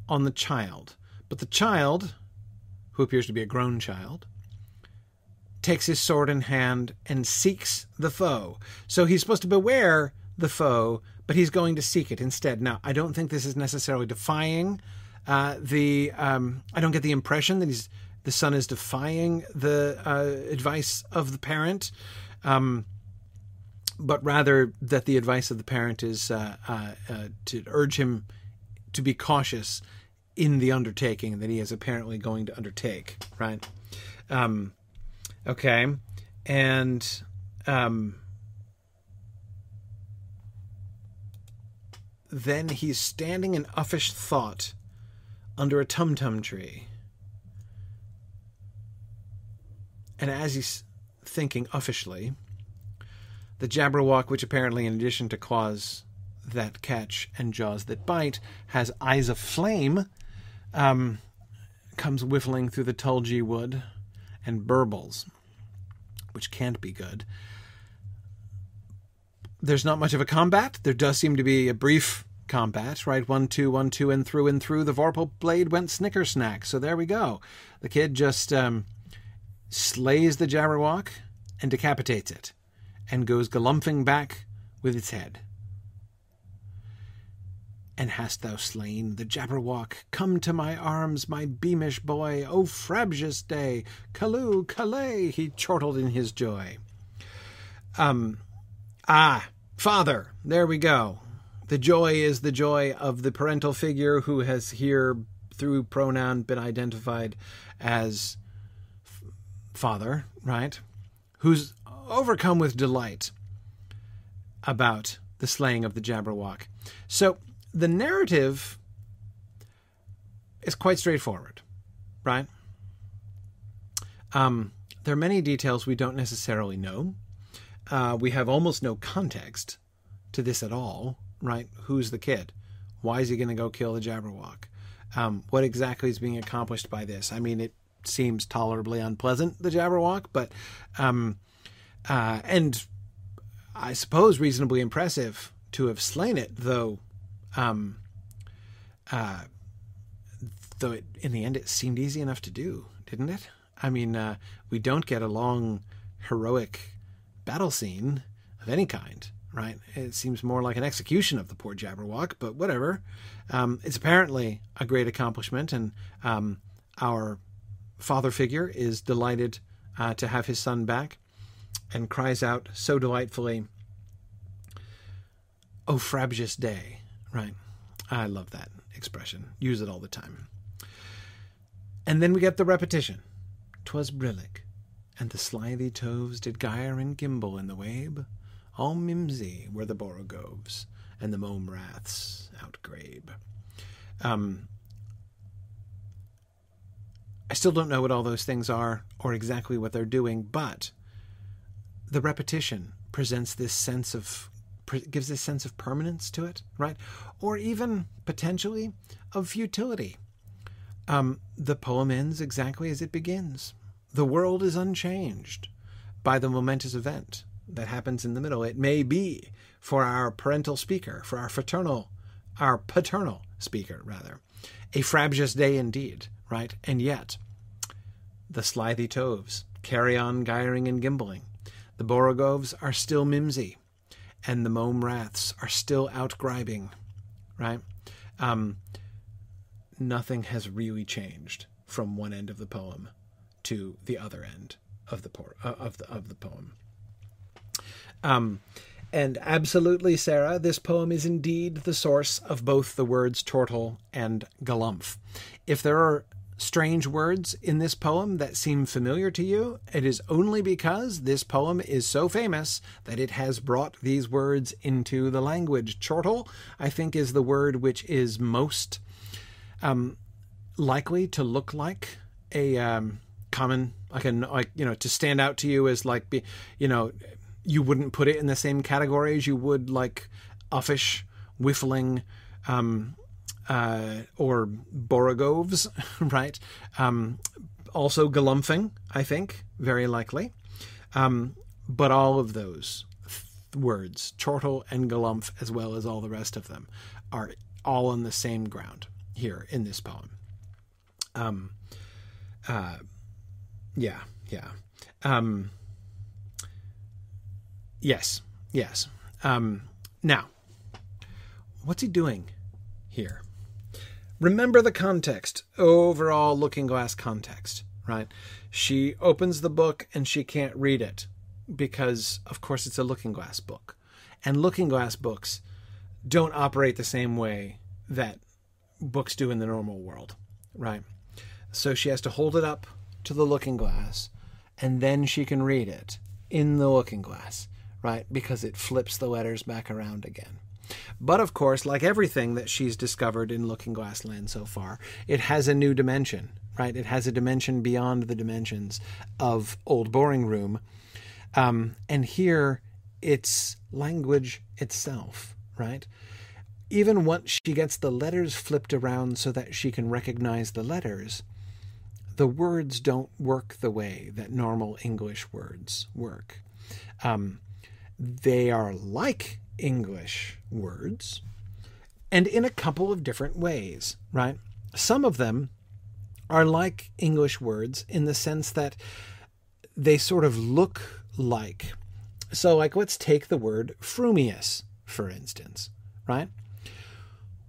on the child. But the child, who appears to be a grown child, takes his sword in hand and seeks the foe. So he's supposed to beware the foe, but he's going to seek it instead. Now, I don't think this is necessarily defying uh, the. Um, I don't get the impression that he's the son is defying the uh, advice of the parent, um, but rather that the advice of the parent is uh, uh, uh to urge him to be cautious in the undertaking that he is apparently going to undertake, right? Um, okay, and um, then he's standing in uffish thought under a tumtum tree, and as he's thinking uffishly, the Jabberwock, which apparently, in addition to claws that catch and jaws that bite, has eyes of flame um, comes whiffling through the tulgey wood and burbles, which can't be good. There's not much of a combat. There does seem to be a brief combat, right? One, two, one, two, and through and through. The Vorpal blade went snicker snack. So there we go. The kid just um, slays the Jabberwock and decapitates it. and goes galumphing back with its head. And hast thou slain the Jabberwock? Come to my arms, my beamish boy. O frabjous day! Callooh, Callay! He chortled in his joy. Um, ah, father, there we go. The joy is the joy of the parental figure who has here, through pronoun, been identified as father, right? Who's overcome with delight about the slaying of the Jabberwock. So the narrative is quite straightforward, right? Um, there are many details we don't necessarily know. Uh, we have almost no context to this at all, right? Who's the kid? Why is he going to go kill the Jabberwock? Um, what exactly is being accomplished by this? I mean, it seems tolerably unpleasant, the Jabberwock, but um, uh, and I suppose reasonably impressive to have slain it, though. Um, uh, though it, in the end it seemed easy enough to do, didn't it? I mean, uh, we don't get a long heroic battle scene of any kind, right? It seems more like an execution of the poor Jabberwock, but whatever. Um, it's apparently a great accomplishment, and um, our father figure is delighted uh, to have his son back and cries out so delightfully, Oh, frabjous day, right? I love that expression. Use it all the time. And then we get the repetition. 'Twas brillig, and the slithy toves did gyre and gimble in the wabe. All mimsy were the borogoves, and the mome raths outgrabe. Um, I still don't know what all those things are or exactly what they're doing, but the repetition presents this sense of gives a sense of permanence to it, right? Or even potentially of futility. Um, the poem ends exactly as it begins. The world is unchanged by the momentous event that happens in the middle. It may be for our parental speaker, for our fraternal, our paternal speaker, rather, a frabjous day indeed, right? And yet, the slithy toves carry on gyring and gimbling. The borogoves are still mimsy, and the mome raths are still outgribing, right? Um, nothing has really changed from one end of the poem to the other end of the por- uh, of the of the poem. Um, and absolutely, Sarah, this poem is indeed the source of both the words chortle and galumph. If there are strange words in this poem that seem familiar to you, it is only because this poem is so famous that it has brought these words into the language. Chortle, I think, is the word which is most um, likely to look like a um, common, like a like you know, to stand out to you as like be, you know, you wouldn't put it in the same category as you would like uffish, whiffling. Um, uh, or borogoves, right? Um, also galumphing, I think, very likely. Um, but all of those th- words, chortle and galumph, as well as all the rest of them, are all on the same ground here in this poem. Um, uh, yeah, yeah. Um, yes, yes. Um, now, what's he doing here? Remember the context, overall looking glass context, right? She opens the book and she can't read it because, of course, it's a looking glass book. And looking glass books don't operate the same way that books do in the normal world, right? So she has to hold it up to the looking glass and then she can read it in the looking glass, right? Because it flips the letters back around again. But of course, like everything that she's discovered in Looking Glass Land so far, it has a new dimension, right? It has a dimension beyond the dimensions of Old Boring Room. Um, and here it's language itself, right? Even once she gets the letters flipped around so that she can recognize the letters, the words don't work the way that normal English words work. Um, they are like English words and in a couple of different ways, right? Some of them are like English words in the sense that they sort of look like So, like, let's take the word frumious, for instance, right?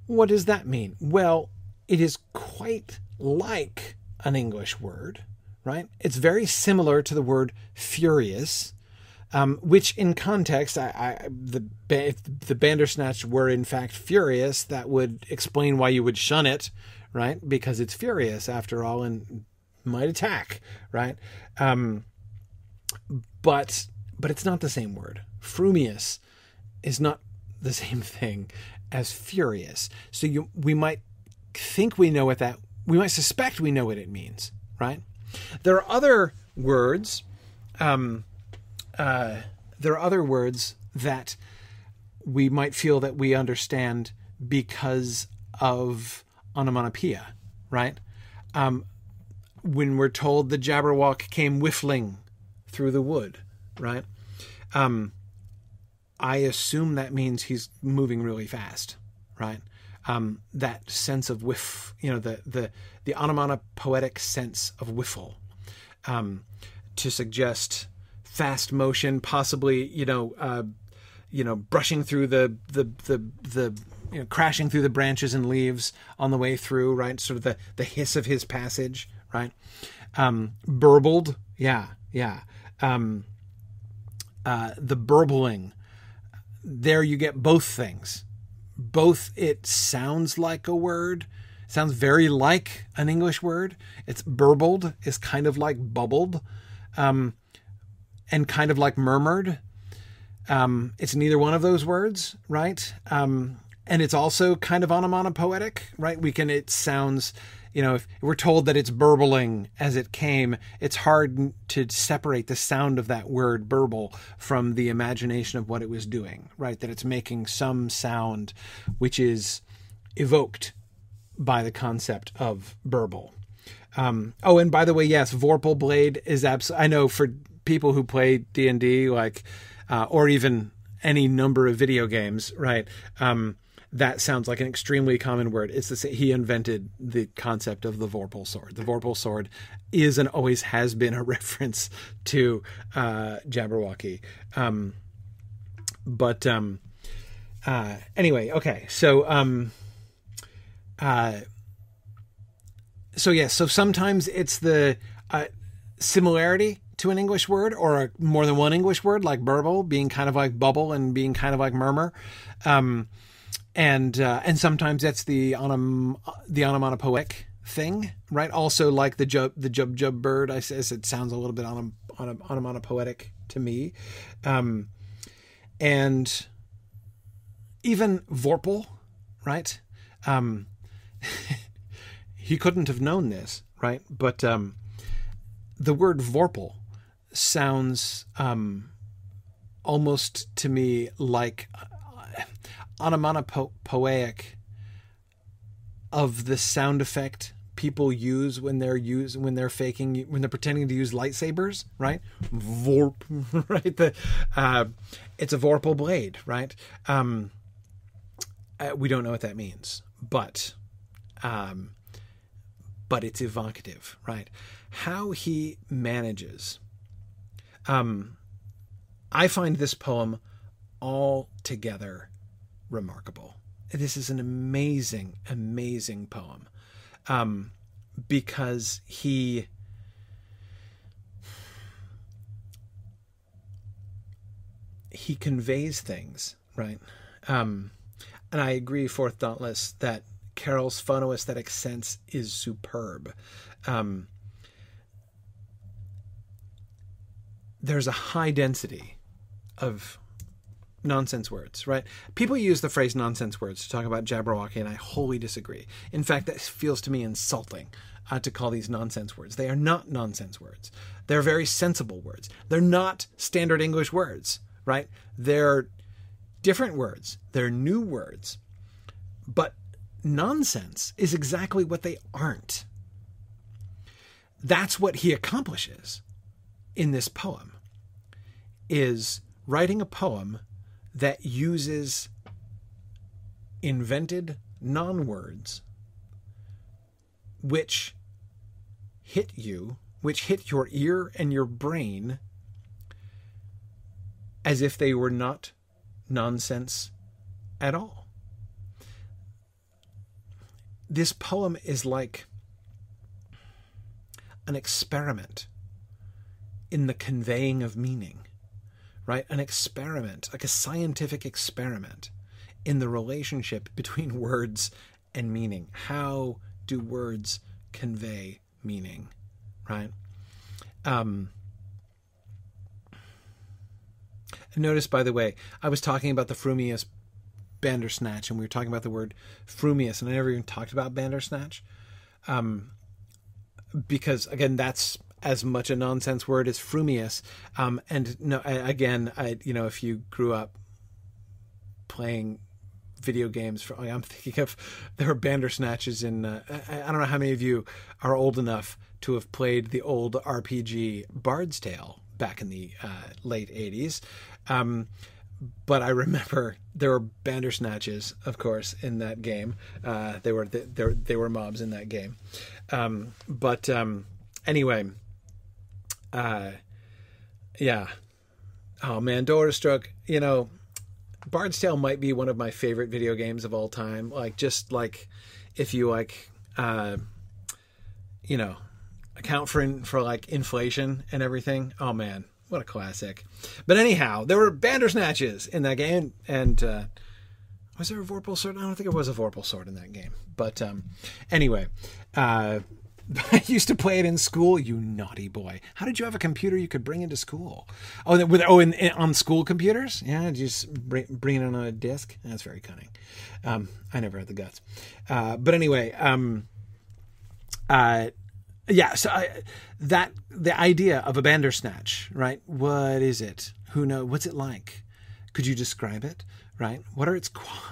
What does that mean? Well, it is quite like an English word, right? It's very similar to the word furious, um, which in context, I, I, the if the Bandersnatch were in fact furious, that would explain why you would shun it, right? Because it's furious after all and might attack, right? Um, but but it's not the same word. Frumious is not the same thing as furious. So you we might think we know what that we might suspect we know what it means, right? There are other words. Um, uh, there are other words that we might feel that we understand because of onomatopoeia, right? Um, when we're told the Jabberwock came whiffling through the wood, right? Um, I assume that means he's moving really fast, right? Um, that sense of whiff, you know, the the the onomatopoetic sense of whiffle, um, to suggest fast motion, possibly, you know, uh, you know, brushing through the the the the you know, crashing through the branches and leaves on the way through, right? Sort of the the hiss of his passage, right? Um, burbled, yeah, yeah. Um, uh, the burbling, there you get both things. Both it sounds like a word, sounds very like an English word. It's burbled is kind of like bubbled, um, and kind of like murmured. Um, it's neither one of those words, right? Um, and it's also kind of onomatopoetic, right? We can. It sounds you know, if we're told that it's burbling as it came, it's hard to separate the sound of that word burble from the imagination of what it was doing, right? That it's making some sound which is evoked by the concept of burble. Um, oh, and by the way, yes, Vorpal Blade is absolutely. I know for people who play D and D, like, uh, or even any number of video games, right? Um, that sounds like an extremely common word. It's the he invented the concept of the Vorpal sword. The Vorpal sword is and always has been a reference to uh, Jabberwocky. Um, but um, uh, anyway, okay. So um, uh, so yes. Yeah, so sometimes it's the uh, similarity to an English word or a, more than one English word, like burble being kind of like bubble and being kind of like murmur. Um, and uh, and sometimes that's the onom the onomatopoeic thing, right? Also, like the jub the jub jub bird, I says it sounds a little bit onom, onom, onomatopoetic to me, um, and even Vorpal, right? Um, he couldn't have known this, right? But um, the word Vorpal sounds um, almost to me like onomatopoeic of the sound effect people use when they're use when they're faking when they're pretending to use lightsabers, right? Vorp, right? The uh, it's a vorpal blade, right? Um, uh, we don't know what that means, but um, but it's evocative, right? How he manages. Um, I find this poem altogether remarkable. This is an amazing, amazing poem um, because he. He conveys things, right? Um, and I agree, Fourth Dauntless, that Carroll's phonoaesthetic sense is superb. Um, there's a high density of nonsense words, right? People use the phrase nonsense words to talk about Jabberwocky, and I wholly disagree. In fact, that feels to me insulting uh, to call these nonsense words. They are not nonsense words. They're very sensible words. They're not standard English words, right? They're different words. They're new words. But nonsense is exactly what they aren't. That's what he accomplishes in this poem is writing a poem that uses invented non words which hit you, which hit your ear and your brain as if they were not nonsense at all. This poem is like an experiment in the conveying of meaning, right? An experiment, like a scientific experiment in the relationship between words and meaning. How do words convey meaning, right? Um, notice, by the way, I was talking about the Frumious Bandersnatch, and we were talking about the word Frumious, and I never even talked about Bandersnatch. Um, because, again, that's as much a nonsense word as frumious. Um, and no, I, again, I, you know, if you grew up playing video games for I'm thinking of there were Bandersnatches in uh, I, I, don't know how many of you are old enough to have played the old RPG Bard's Tale back in the uh, late 80s um, but I remember there were Bandersnatches, of course, in that game. Uh, they were they, they were mobs in that game. Um, but um, anyway, uh, yeah. Oh man, Dora Stroke. You know, Bard's Tale might be one of my favorite video games of all time. Like just like if you like, uh, you know, account for for like inflation and everything. Oh man, what a classic. But anyhow, there were Bandersnatches in that game, and uh, was there a Vorpal sword? I don't think it was a Vorpal sword in that game. But um, anyway, uh, I used to play it in school. You naughty boy! How did you have a computer you could bring into school? Oh, with oh, in, in, on school computers? Yeah, just bring, bring it on a disk? That's very cunning. Um, I never had the guts. Uh, but anyway, um, uh, yeah. So I, that the idea of a Bandersnatch, right? What is it? Who knows? What's it like? Could you describe it? right? What are its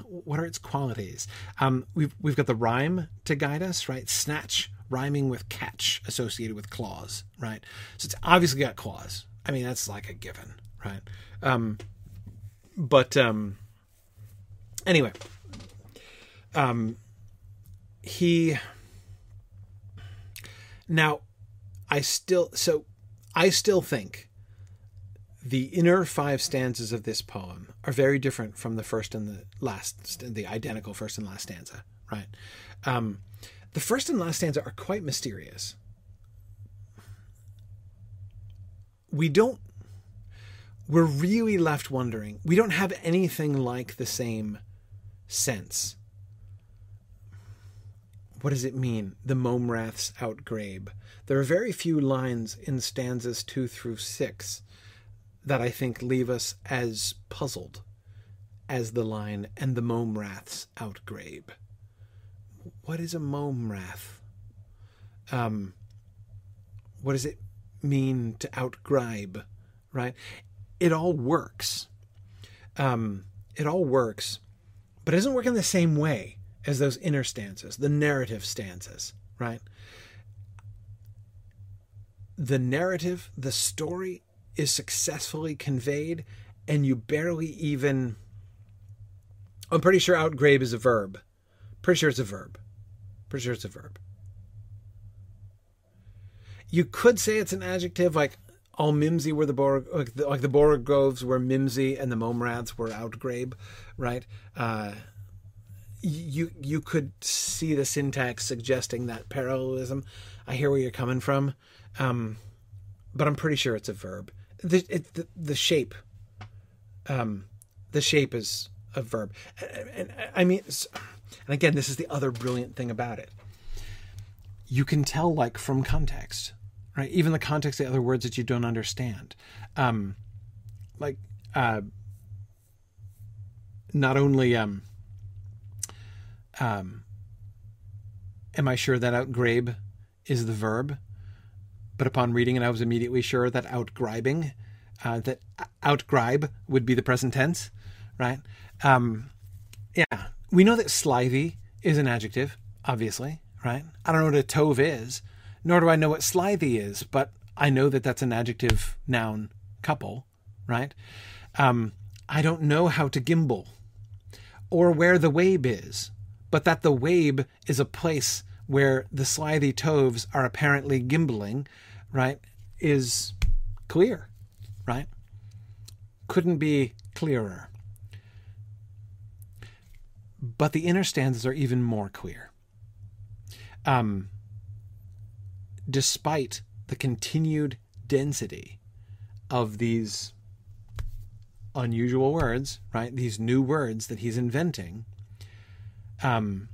what are its qualities? Um, we've we've got the rhyme to guide us, right? Snatch rhyming with catch associated with claws, right? So it's obviously got claws. I mean, that's like a given, right? Um, but um, anyway, um, he now I still so I still think the inner five stanzas of this poem are very different from the first and the last, the identical first and last stanza, right? Um, the first and last stanza are quite mysterious. We don't, we're really left wondering. We don't have anything like the same sense. What does it mean? The Momraths outgrabe. There are very few lines in stanzas two through six that I think leave us as puzzled as the line, and the Momraths outgrabe what is a Momrath? Um, what does it mean to outgribe? Right? It all works. Um, it all works, but it doesn't work in the same way as those inner stanzas, the narrative stanzas, right? The narrative, the story is successfully conveyed, and you barely even. I'm pretty sure outgrabe is a verb. Pretty sure it's a verb. Pretty sure it's a verb. You could say it's an adjective, like all Mimsy were the Borg, like the, like the Borogoves were Mimsy and the Momraths were Outgrabe, right? Uh, you you could see the syntax suggesting that parallelism. I hear where you're coming from, um, but I'm pretty sure it's a verb. The it, the, the shape, um, the shape is a verb, and, and I mean. And again, this is the other brilliant thing about it. You can tell, like, from context, right? Even the context of the other words that you don't understand. Um, like, uh, not only um, um, am I sure that outgrabe is the verb, but upon reading it, I was immediately sure that outgribing, uh, that outgribe would be the present tense, right? Um, yeah, we know that slithy is an adjective, obviously, right? I don't know what a tove is, nor do I know what slithy is, but I know that that's an adjective noun couple, right? Um, I don't know how to gimble or where the wabe is, but that the wabe is a place where the slithy toves are apparently gimbling, right, is clear, right? couldn't be clearer. But the inner stanzas are even more queer. Um, despite the continued density of these unusual words, right? These new words that he's inventing. Um,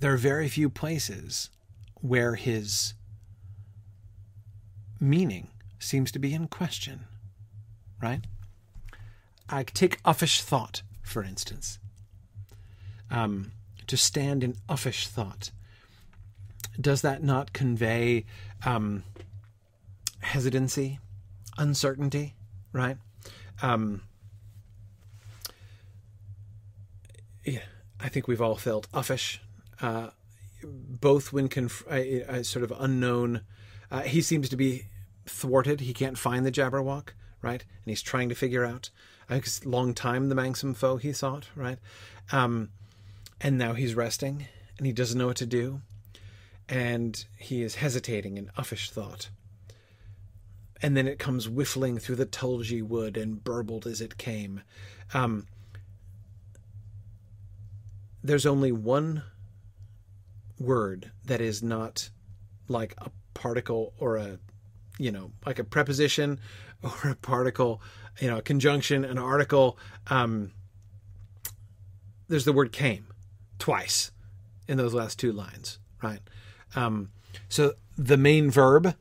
there are very few places where his meaning seems to be in question, right? I take uffish thought, for instance. Um, to stand in uffish thought. Does that not convey um, hesitancy, uncertainty, right? Um, yeah, I think we've all felt uffish, uh, both when conf- uh, sort of unknown. Uh, he seems to be thwarted. He can't find the Jabberwock, right? And he's trying to figure out. It's long time the Manxome foe he thought, right? Um, and now he's resting, and he doesn't know what to do, and he is hesitating in uffish thought. And then it comes whiffling through the tulgey wood and burbled as it came. Um, there's only one word that is not like a particle or a you know like a preposition or a particle you know a conjunction an article um, there's the word came twice in those last two lines right? Um, so the main verb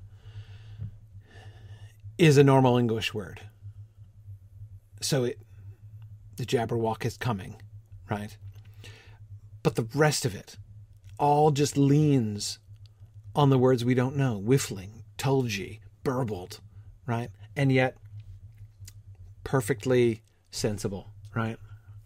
is a normal english word. So it the jabberwock is coming right? But the rest of it all just leans on the words we don't know. Whiffling, tulgey, burbled, right? And yet, perfectly sensible, right?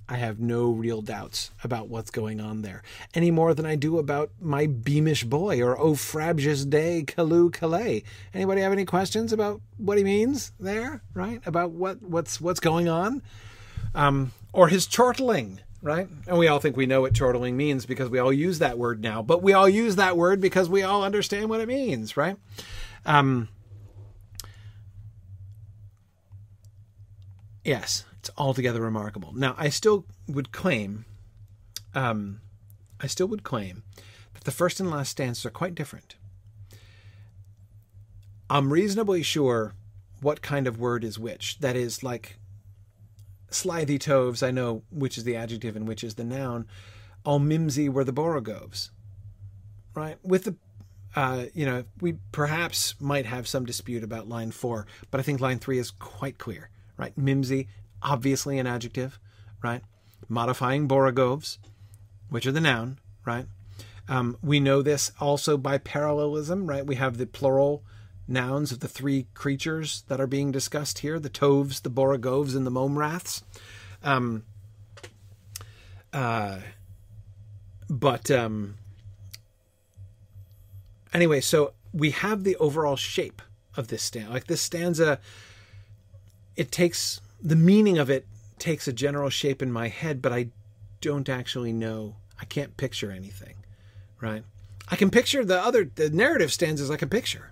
I have no real doubts about what's going on there, any more than I do about my beamish boy or oh frabjous day, Callooh Callay. Anybody have any questions about what he means there, right? About what what's what's going on, um, or his chortling, right? And we all think we know what chortling means because we all use that word now, but we all use that word because we all understand what it means, right? Um, yes, it's altogether remarkable. Now, I still would claim, um, I still would claim that the first and last stanzas are quite different. I'm reasonably sure what kind of word is which. That is, like, slithy toves, I know which is the adjective and which is the noun. All mimsy were the borogoves, right? With the, uh, you know, we perhaps might have some dispute about line four, but I think line three is quite clear, right? Mimsy, obviously an adjective, right? Modifying borogoves, which are the noun, right? Um, we know this also by parallelism, right? We have the plural nouns of the three creatures that are being discussed here the Toves, the Borogoves, and the Momraths. Um, uh, but um, anyway, so we have the overall shape of this stanza. Like this stanza, it takes the meaning of it takes a general shape in my head, but I don't actually know. I can't picture anything, right? I can picture the other the narrative stanzas. I can picture,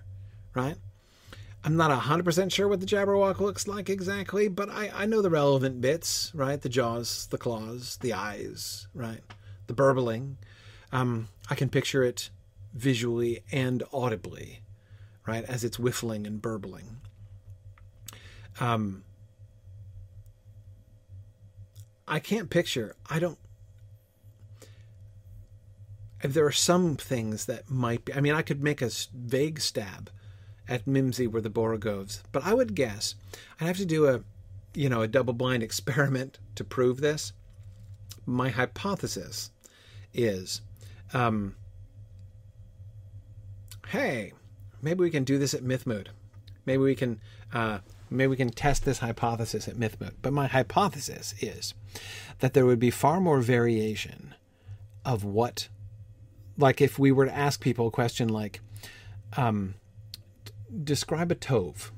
right? I'm not 100% sure what the Jabberwock looks like exactly, but I, I know the relevant bits, right? The jaws, the claws, the eyes, right? The burbling. Um, I can picture it visually and audibly, right? As it's whiffling and burbling. Um, I can't picture, I don't, there are some things that might be, I mean, I could make a vague stab at Mimsy were the Borogoves. But I would guess I'd have to do a, you know, a double-blind experiment to prove this. My hypothesis is, um, hey, maybe we can do this at Mythmoot. Maybe we can, uh, maybe we can test this hypothesis at Mythmoot. But my hypothesis is that there would be far more variation of what, like, if we were to ask people a question like, um, describe a tove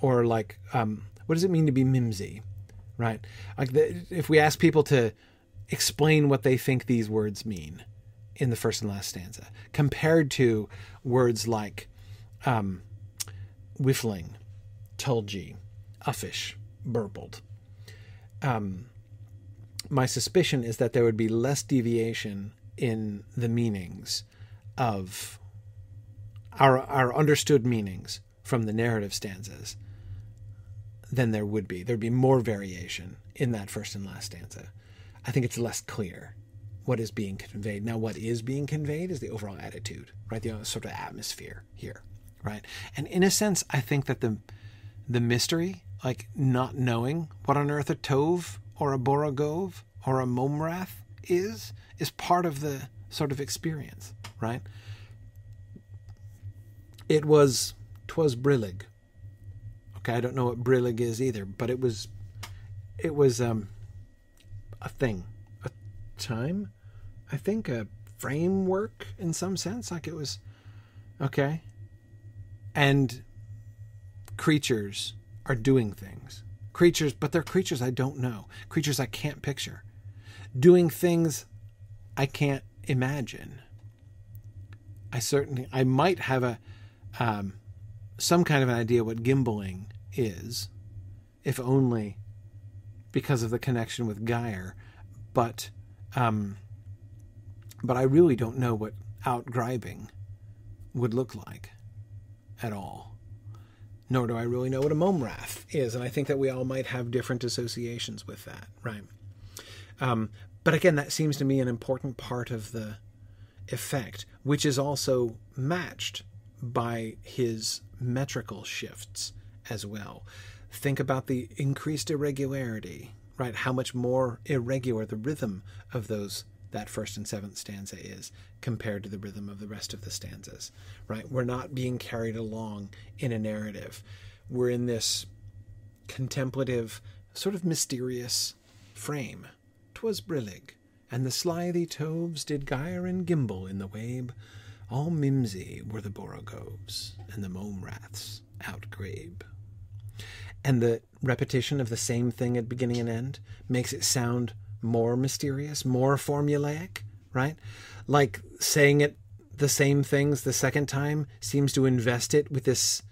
or like um, what does it mean to be mimsy right like the, if we ask people to explain what they think these words mean in the first and last stanza compared to words like um, whiffling tulgey, uffish, burbled. Um, my suspicion is that there would be less deviation in the meanings of our our understood meanings from the narrative stanzas than there would be. There'd be more variation in that first and last stanza. I think it's less clear what is being conveyed. Now, what is being conveyed is the overall attitude, right? The sort of atmosphere here, right? And in a sense, I think that the the mystery, like not knowing what on earth a Tove or a Borogove or a Momrath is, is part of the sort of experience, right? It was, twas Brillig. Okay, I don't know what Brillig is either, but it was, it was um, a thing, a time, I think a framework in some sense, like it was, okay, and creatures are doing things. Creatures, but they're creatures I don't know. Creatures I can't picture. Doing things I can't imagine. I certainly, I might have a, um, some kind of an idea what gimbaling is, if only because of the connection with gyre, but, um, but I really don't know what outgribing would look like at all nor do I really know what a momrath is. And I think that we all might have different associations with that, right? Um, but again, that seems to me an important part of the effect, which is also matched by his metrical shifts as well. Think about the increased irregularity, right? How much more irregular the rhythm of those that first and seventh stanza is compared to the rhythm of the rest of the stanzas, right? We're not being carried along in a narrative. We're in this contemplative, sort of mysterious frame. 'Twas brillig, and the slithy toves did gyre and gimble in the wabe. All mimsy were the borogoves, and the mome raths outgrabe. And the repetition of the same thing at beginning and end makes it sound more mysterious, more formulaic, right? Like saying it the same things the second time seems to invest it with this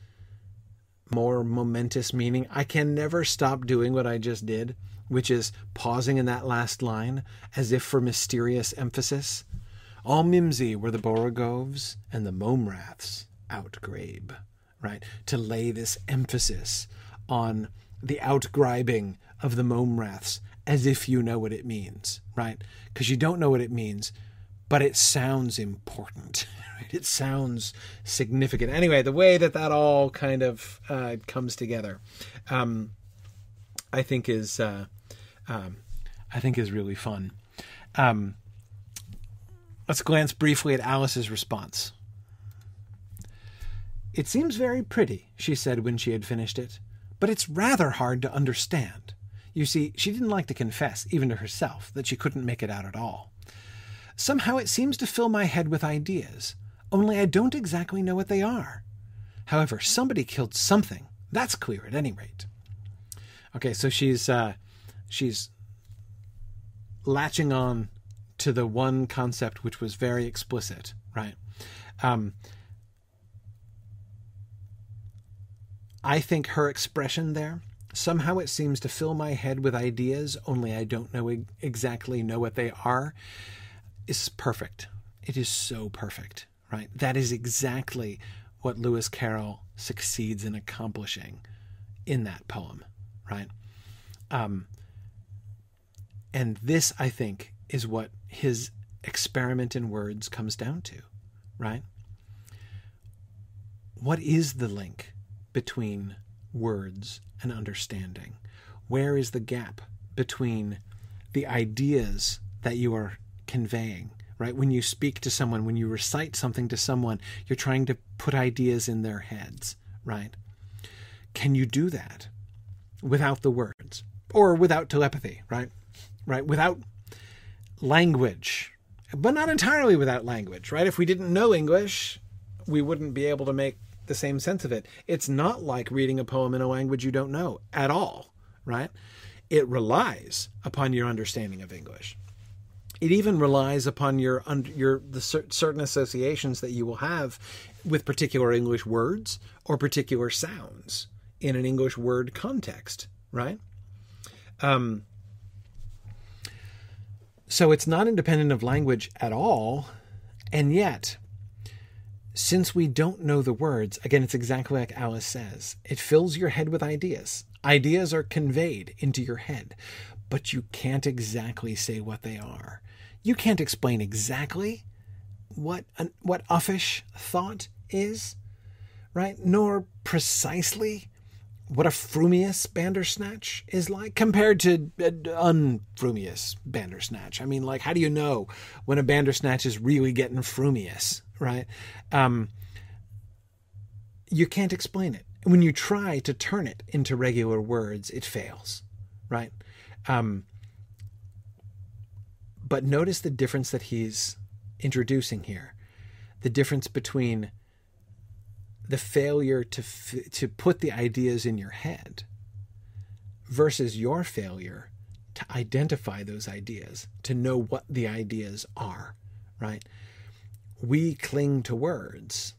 more momentous meaning. I can never stop doing what I just did, which is pausing in that last line as if for mysterious emphasis. All mimsy were the Borogoves and the Momraths outgrabe, right? To lay this emphasis on the outgribing of the Momraths as if you know what it means, right? Because you don't know what it means, but it sounds important. Right? It sounds significant. Anyway, the way that that all kind of uh, comes together, um, I think is uh, um, I think is really fun. Um, let's glance briefly at Alice's response. It seems very pretty, she said when she had finished it, but it's rather hard to understand. You see, she didn't like to confess, even to herself, that she couldn't make it out at all. Somehow it seems to fill my head with ideas, only I don't exactly know what they are. However, somebody killed something. That's clear at any rate. Okay, so she's uh, she's latching on to the one concept which was very explicit, right? Um, I think her expression there Somehow it seems to fill my head with ideas, only I don't know exactly know what they are. Is perfect. It is so perfect, right? That is exactly what Lewis Carroll succeeds in accomplishing in that poem, right? Um, and this, I think, is what his experiment in words comes down to, right? What is the link between words and understanding? Where is the gap between the ideas that you are conveying? Right? When you speak to someone, when you recite something to someone, you're trying to put ideas in their heads, right? Can you do that without the words or without telepathy, right? Right? Without language, but not entirely without language, right? If we didn't know English, we wouldn't be able to make the same sense of it. It's not like reading a poem in a language you don't know at all, right? It relies upon your understanding of English. It even relies upon your your the certain associations that you will have with particular English words or particular sounds in an English word context, right? Um, so it's not independent of language at all. And yet, since we don't know the words, again, it's exactly like Alice says it fills your head with ideas. Ideas are conveyed into your head, but you can't exactly say what they are. You can't explain exactly what an, what uffish thought is, right? Nor precisely what a frumious bandersnatch is like compared to uh, an unfrumious bandersnatch. I mean, like, how do you know when a bandersnatch is really getting frumious, right? Um, you can't explain it. When you try to turn it into regular words, it fails, right? Um, but notice the difference that he's introducing here the difference between the failure to f- to put the ideas in your head versus your failure to identify those ideas, to know what the ideas are, right? We cling to words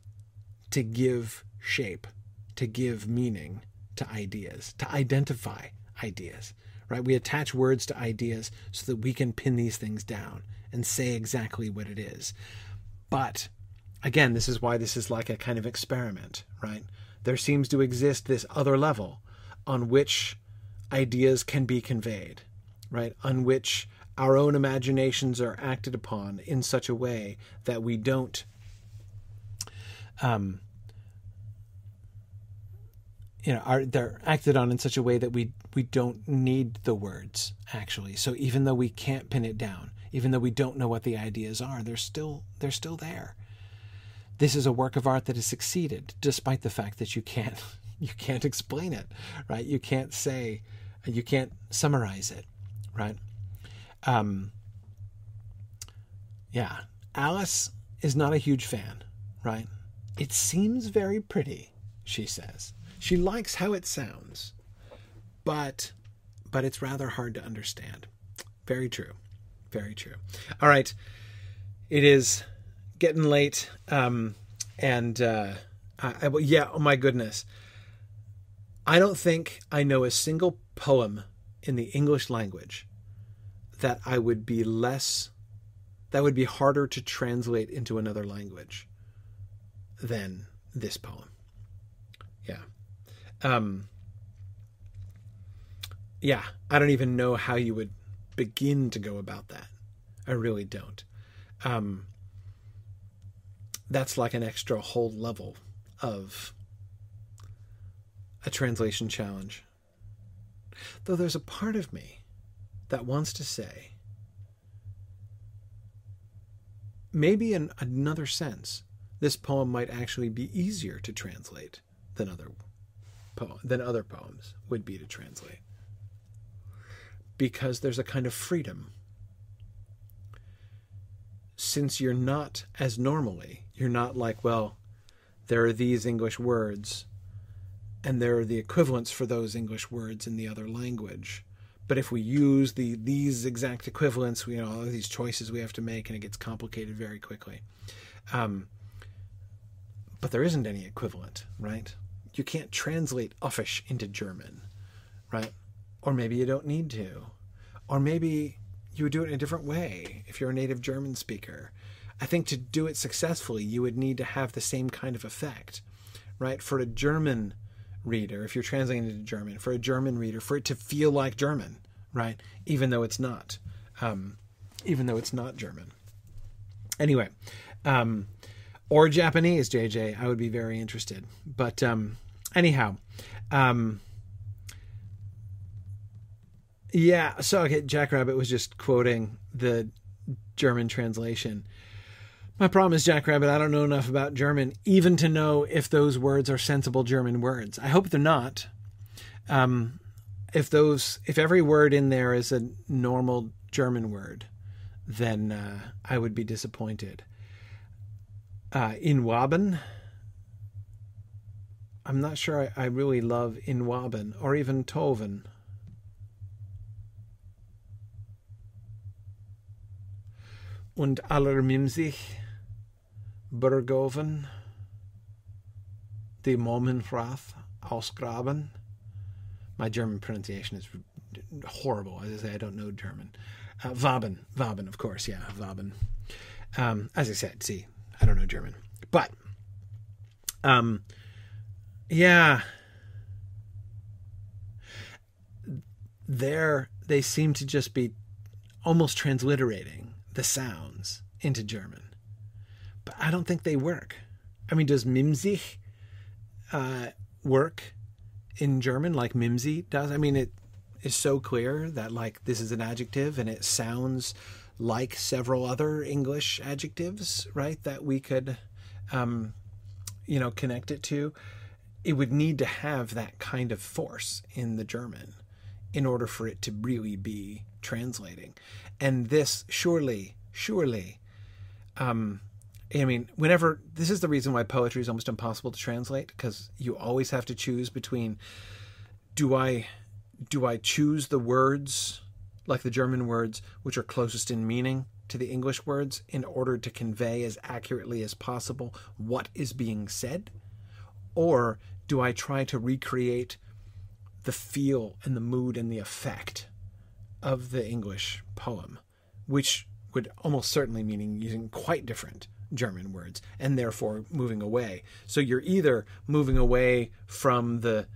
to give shape, to give meaning to ideas, to identify ideas, right? We attach words to ideas so that we can pin these things down and say exactly what it is. But again, this is why this is like a kind of experiment, right? There seems to exist this other level on which ideas can be conveyed, right? On which our own imaginations are acted upon in such a way that we don't um, you know are they're acted on in such a way that we we don't need the words actually. So even though we can't pin it down even though we don't know what the ideas are they're still they're still there. This is a work of art that has succeeded despite the fact that you can't you can't explain it right? You can't say you can't summarize it right um yeah alice is not a huge fan right it seems very pretty she says she likes how it sounds but but it's rather hard to understand very true very true all right it is getting late. Um, and uh, I, I, yeah, oh my goodness. I don't think I know a single poem in the English language that I would be less, that would be harder to translate into another language than this poem. Yeah. Um, yeah, I don't even know how you would begin to go about that. I really don't. Um, that's like an extra whole level of a translation challenge. Though there's a part of me that wants to say, maybe in another sense, this poem might actually be easier to translate than other than other poems would be to translate. Because there's a kind of freedom. Since you're not as normally you're not like, well, there are these English words, and there are the equivalents for those English words in the other language. But if we use the these exact equivalents, we, you know, all of these choices we have to make, and it gets complicated very quickly. Um, but there isn't any equivalent, right? You can't translate uffish into German, right? Or maybe you don't need to. Or maybe you would do it in a different way if you're a native German speaker. I think to do it successfully, you would need to have the same kind of effect, right? For a German reader, if you're translating it to German, for a German reader, for it to feel like German, right? Even though it's not, um, even though it's not German. Anyway, um, or Japanese, JJ, I would be very interested. But um, anyhow, um, yeah. So okay, Jackrabbit was just quoting the German translation. My problem is, Jackrabbit, I don't know enough about German even to know if those words are sensible German words. I hope they're not. Um, if those, if every word in there is a normal German word, then uh, I would be disappointed. Uh, in Waben, I'm not sure I, I really love in Waben or even Toven. Und allermimsig Bergoven, die Momenwrath ausgraben. My German pronunciation is horrible. As I say, I don't know German. Uh, Waben, Waben, of course, yeah, Waben. Um, as I said, see, I don't know German, but um, yeah, there they seem to just be almost transliterating the sounds into German, but I don't think they work. I mean, does Mimsig uh, work in German like Mimsy does? I mean, it is so clear that like this is an adjective and it sounds like several other English adjectives, right? That we could, um, you know, connect it to. It would need to have that kind of force in the German in order for it to really be translating. And this surely, surely, um, I mean, whenever this is the reason why poetry is almost impossible to translate because you always have to choose between do I do I choose the words like the German words which are closest in meaning to the English words in order to convey as accurately as possible what is being said? Or do I try to recreate the feel and the mood and the effect of the English poem which would almost certainly mean using quite different German words and therefore moving away. So you're either moving away from the,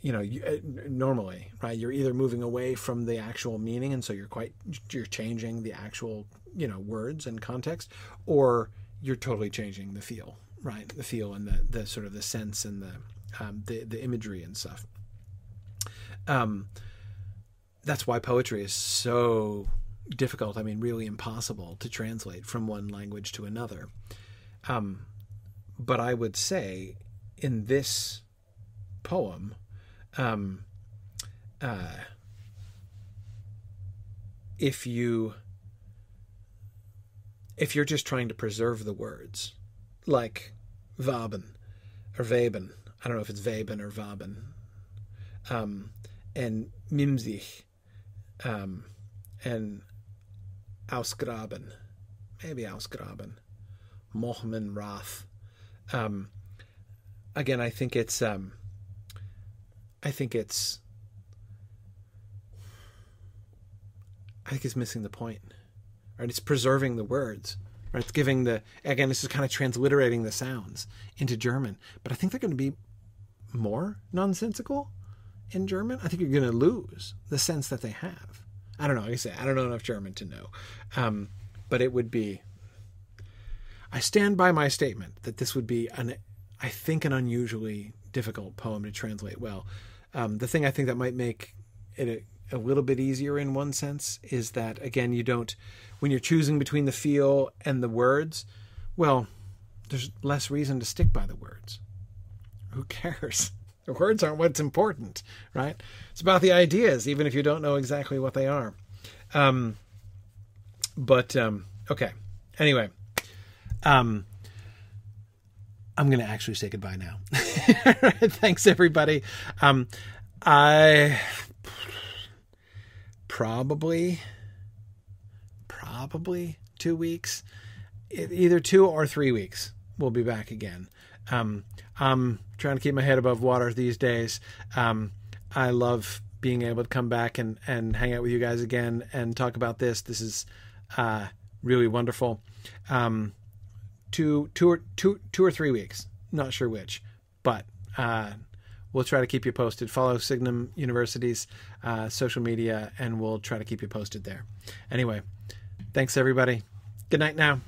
you know, uh, normally, right? You're either moving away from the actual meaning, and so you're quite you're changing the actual, you know, words and context, or you're totally changing the feel, right? The feel and the the sort of the sense and the um, the the imagery and stuff. Um, that's why poetry is so difficult, I mean, really impossible to translate from one language to another. Um, but I would say in this poem, um, uh, if you if you're just trying to preserve the words, like Waben or Weben, I don't know if it's Weben or Waben, um, and Mimsig, um, and Ausgraben, maybe Ausgraben, Mohmen Rath. Um, again, I think it's, um, I think it's, I think it's missing the point, right? It's preserving the words, right? It's giving the, again, this is kind of transliterating the sounds into German, but I think they're going to be more nonsensical in German. I think you're going to lose the sense that they have. I don't know. Like I say, I don't know enough German to know. Um, but it would be. I stand by my statement that this would be an, I think, an unusually difficult poem to translate well. Um, the thing I think that might make it a, a little bit easier in one sense is that again, you don't, when you're choosing between the feel and the words, well, there's less reason to stick by the words. Who cares? The words aren't what's important, right? It's about the ideas, even if you don't know exactly what they are. Um, but um, okay. Anyway, um, I'm going to actually say goodbye now. Thanks, everybody. Um, I probably, probably two weeks, either two or three weeks. We'll be back again. Um, I'm trying to keep my head above water these days. Um, I love being able to come back and, and hang out with you guys again and talk about this. This is uh, really wonderful. Um, two, two, or, two, two or three weeks, not sure which, but uh, we'll try to keep you posted. Follow Signum University's uh, social media, and we'll try to keep you posted there. Anyway, thanks everybody. Good night now.